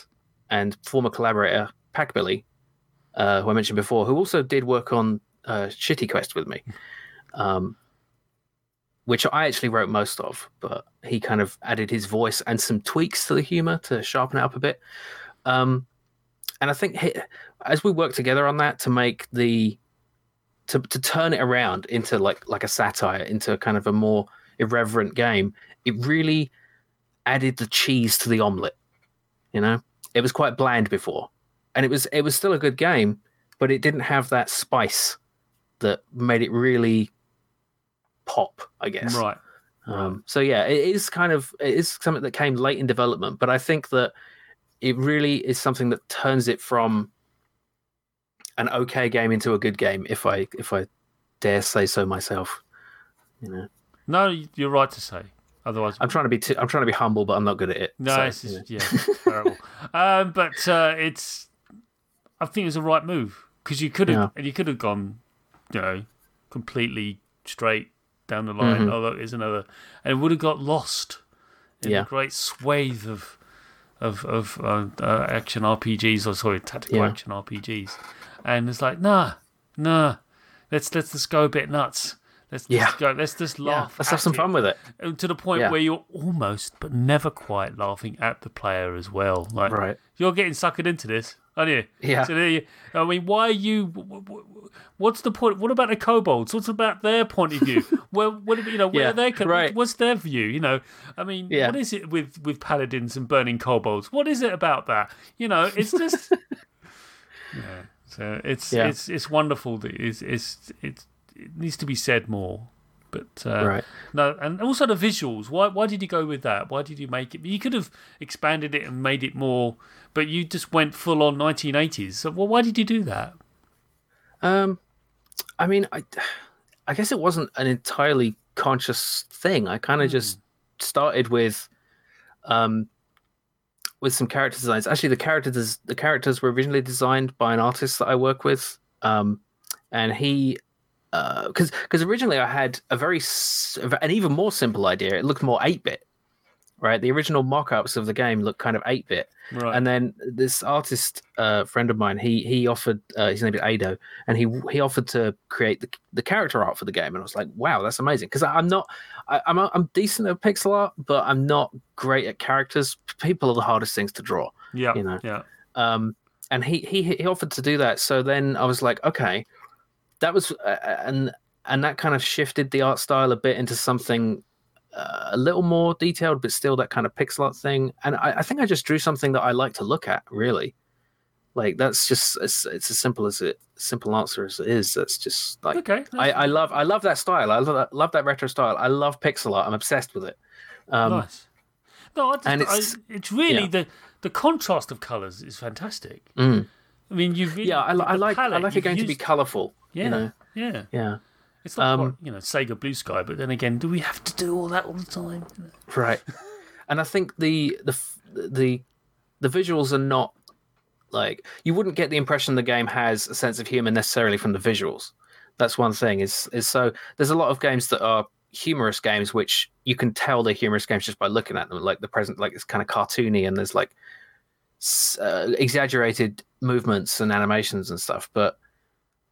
and former collaborator packbilly uh, who i mentioned before who also did work on uh, shitty quest with me. Um, which I actually wrote most of, but he kind of added his voice and some tweaks to the humor to sharpen it up a bit. Um, and I think he, as we work together on that to make the to to turn it around into like like a satire, into kind of a more irreverent game, it really added the cheese to the omelet. You know, it was quite bland before, and it was it was still a good game, but it didn't have that spice that made it really pop, I guess. Right. Um, so yeah, it is kind of it is something that came late in development, but I think that it really is something that turns it from an okay game into a good game, if I if I dare say so myself. You know, No, you're right to say. Otherwise, I'm trying to be too, I'm trying to be humble, but I'm not good at it. no, so, it's just, yeah, terrible. Um, but uh, it's, I think it's a right move because you could have, Yeah. and you could have gone, you know, completely straight down the line. Mhm. Although it's another, and it would have got lost in Yeah. the great swathe of of of uh, uh, action RPGs or sorry, tactical Yeah. action RPGs, and it's like, nah, nah, let's let's just go a bit nuts. Let's Yeah. just go. Let's just Yeah, laugh. let's have some it fun with it. to the point Yeah. where you're almost but never quite laughing at the player as well. Like Right. you're getting suckered into this, aren't you? Yeah. So there you, I mean, why are you? wh- wh- What's the point? What about the kobolds? What's about their point of view? where, what, you know, where Yeah, are they? right. What's their view? You know, I mean, Yeah. what is it with with paladins and burning kobolds? What is it about that? You know, it's just. yeah. So it's Yeah. it's it's wonderful. That it's, it's it's it needs to be said more. But uh, Right. no, and also the visuals. Why why did you go with that? Why did you make it? You could have expanded it and made it more, but you just went full on 1980s. So well, why did you do that? Um, I mean, I, I guess it wasn't an entirely conscious thing. I kind of just started with, um, with some character designs. Actually, the characters the characters were originally designed by an artist that I work with, um, and he. Because because originally I had a very an even more simple idea. It looked more eight bit, right? The original mock-ups of the game looked kind of eight bit, Right. and then this artist uh, friend of mine, he he offered uh, his name is Ado, and he he offered to create the, the character art for the game, and I was like, wow, that's amazing. Because I'm not, I, I'm I'm decent at pixel art, but I'm not great at characters. People are the hardest things to draw. yeah. you know. Yeah. Um, and he he he offered to do that. So then I was like, okay, that was uh, and and that kind of shifted the art style a bit into something uh, a little more detailed, but still that kind of pixel art thing. And I, I think I just drew something that I like to look at. Really, like that's just it's, it's as simple as it simple answer as it is. That's just like Okay. I, I love I love that style. I love that, love that retro style. I love pixel art. I'm obsessed with it. Um, nice. No, I just, and it's, it's- I, it's really yeah. the the contrast of colours is fantastic. mm. I mean, you've really, Yeah, I, I like I like it you've going to be colourful. Yeah, You know, yeah. yeah. It's not Um, you know Sega Blue Sky, but then again, do we have to do all that all the time? right and i think the the the the visuals are not like you wouldn't get the impression the game has a sense of humor necessarily from the visuals that's one thing is is so there's a lot of games that are humorous games which you can tell they're humorous games just by looking at them like the present like it's kind of cartoony and there's like uh, exaggerated movements and animations and stuff but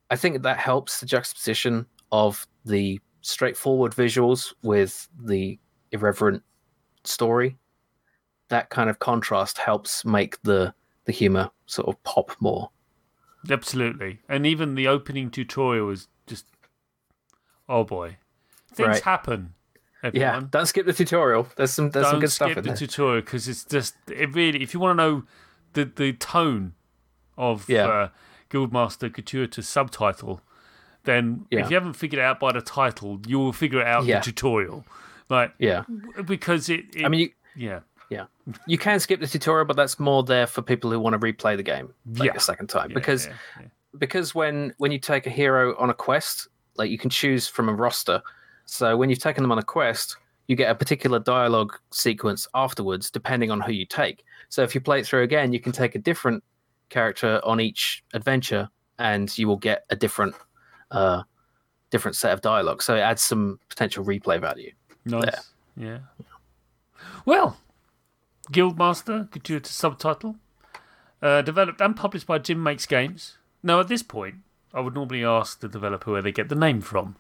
i think that helps the juxtaposition of the straightforward visuals with the irreverent story that kind of contrast helps make the the humor sort of pop more Absolutely, and even the opening tutorial is just, oh boy, things Right. happen. Yeah don't skip the tutorial there's some there's some don't good skip stuff in the tutorial because it's just it really. If you want to know the the tone of Yeah. uh, Guildmaster Gratuitous subtitle, then Yeah. if you haven't figured it out by the title, you will figure it out in the tutorial. Like yeah because it, it i mean you yeah yeah you can skip the tutorial but that's more there for people who want to replay the game like Yeah. a second time yeah, because yeah, yeah. because when when you take a hero on a quest like you can choose from a roster so when you've taken them on a quest you get a particular dialogue sequence afterwards, depending on who you take. So if you play it through again, you can take a different character on each adventure, and you will get a different, uh, different set of dialogue. So it adds some potential replay value. Nice. Yeah. Well, Guildmaster, gratuitous subtitle, uh, developed and published by Jim Makes Games. Now, at this point, I would normally ask the developer where they get the name from.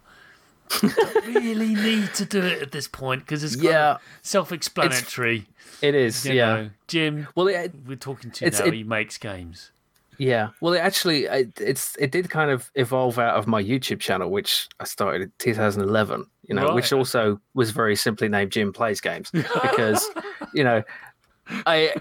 Really need to do it at this point because it's Yeah. self-explanatory. It is, you yeah. know. Jim, Well, it, we're talking to It's- now. it- he makes games. Yeah, well, it actually, it, it's it did kind of evolve out of my YouTube channel, which I started in 2011. You know, which also was very simply named Jim Plays Games because, you know, I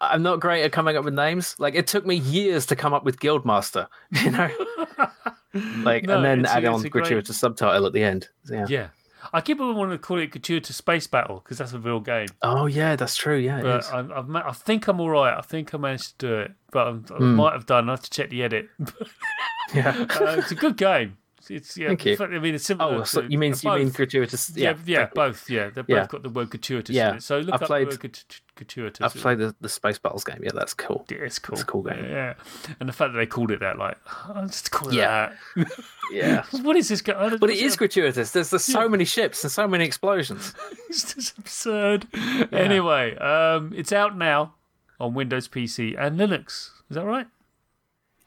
I'm not great at coming up with names. Like it took me years to come up with Guildmaster. You know, like No, and then add on a great- subtitle at the end. Yeah. Yeah. I keep on wanting to call it Gratuitous Space Battle because that's a real game. Oh yeah, that's true. Yeah, But. I, I've, I think I'm all right. I think I managed to do it. But I'm, I Hmm. might have done. I have to check the edit. yeah. uh, it's a good game. It's yeah. Thank you. I mean, it's similar. Oh, so you mean you mean gratuitous? Yeah, Yeah, yeah, both. Yeah, they've Yeah. both got the word gratuitous Yeah. in it. So look I've up played- the word gratuitous. I've played the, the Space Battles game. Yeah, that's cool. Yeah, it's cool. It's a cool game. Yeah, and the fact that they called it that, like, oh, just call it Yeah. that. Yeah. what is this? guy? But it is gratuitous. There's, there's so many ships and so many explosions. It's just absurd. Anyway, um, it's out now on Windows PC and Linux. Is that right?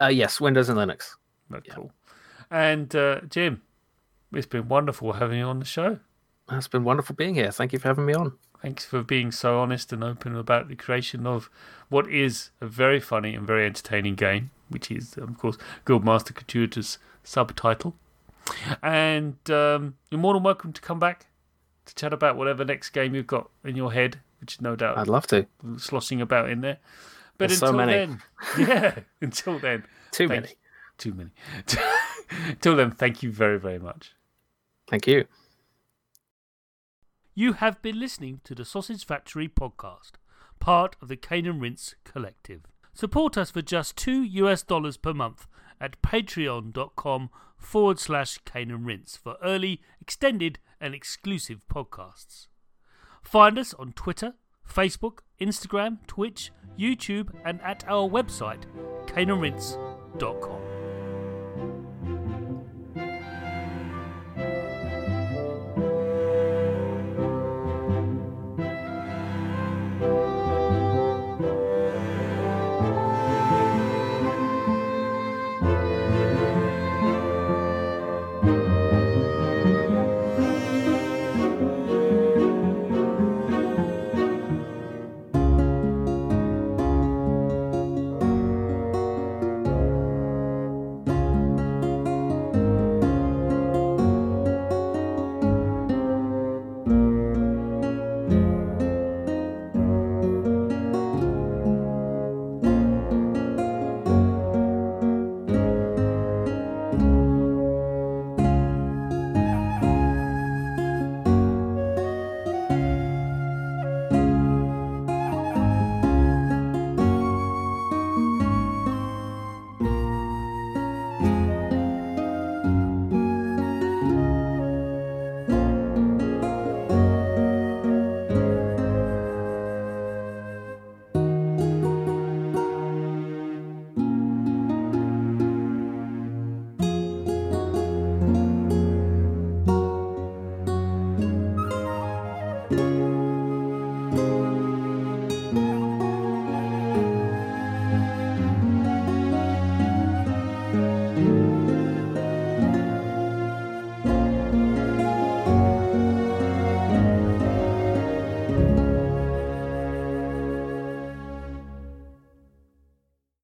Uh, yes, Windows and Linux. That's cool. And uh, Jim, it's been wonderful having you on the show. It's been wonderful being here. Thank you for having me on. Thanks for being so honest and open about the creation of what is a very funny and very entertaining game, which is, of course, Guildmaster Gratuitous subtitle. And um, you're more than welcome to come back to chat about whatever next game you've got in your head, which no doubt I'd love to. sloshing about in there. But There's so until many. then, yeah, until then, Too many. too many. until then, thank you very, very much. Thank you. You have been listening to the Sausage Factory podcast, part of the Cane and Rinse Collective. Support us for just two US dollars per month at patreon.com forward slash Cane and Rinse for early, extended, and exclusive podcasts. Find us on Twitter, Facebook, Instagram, Twitch, YouTube, and at our website, caneandrinse.com.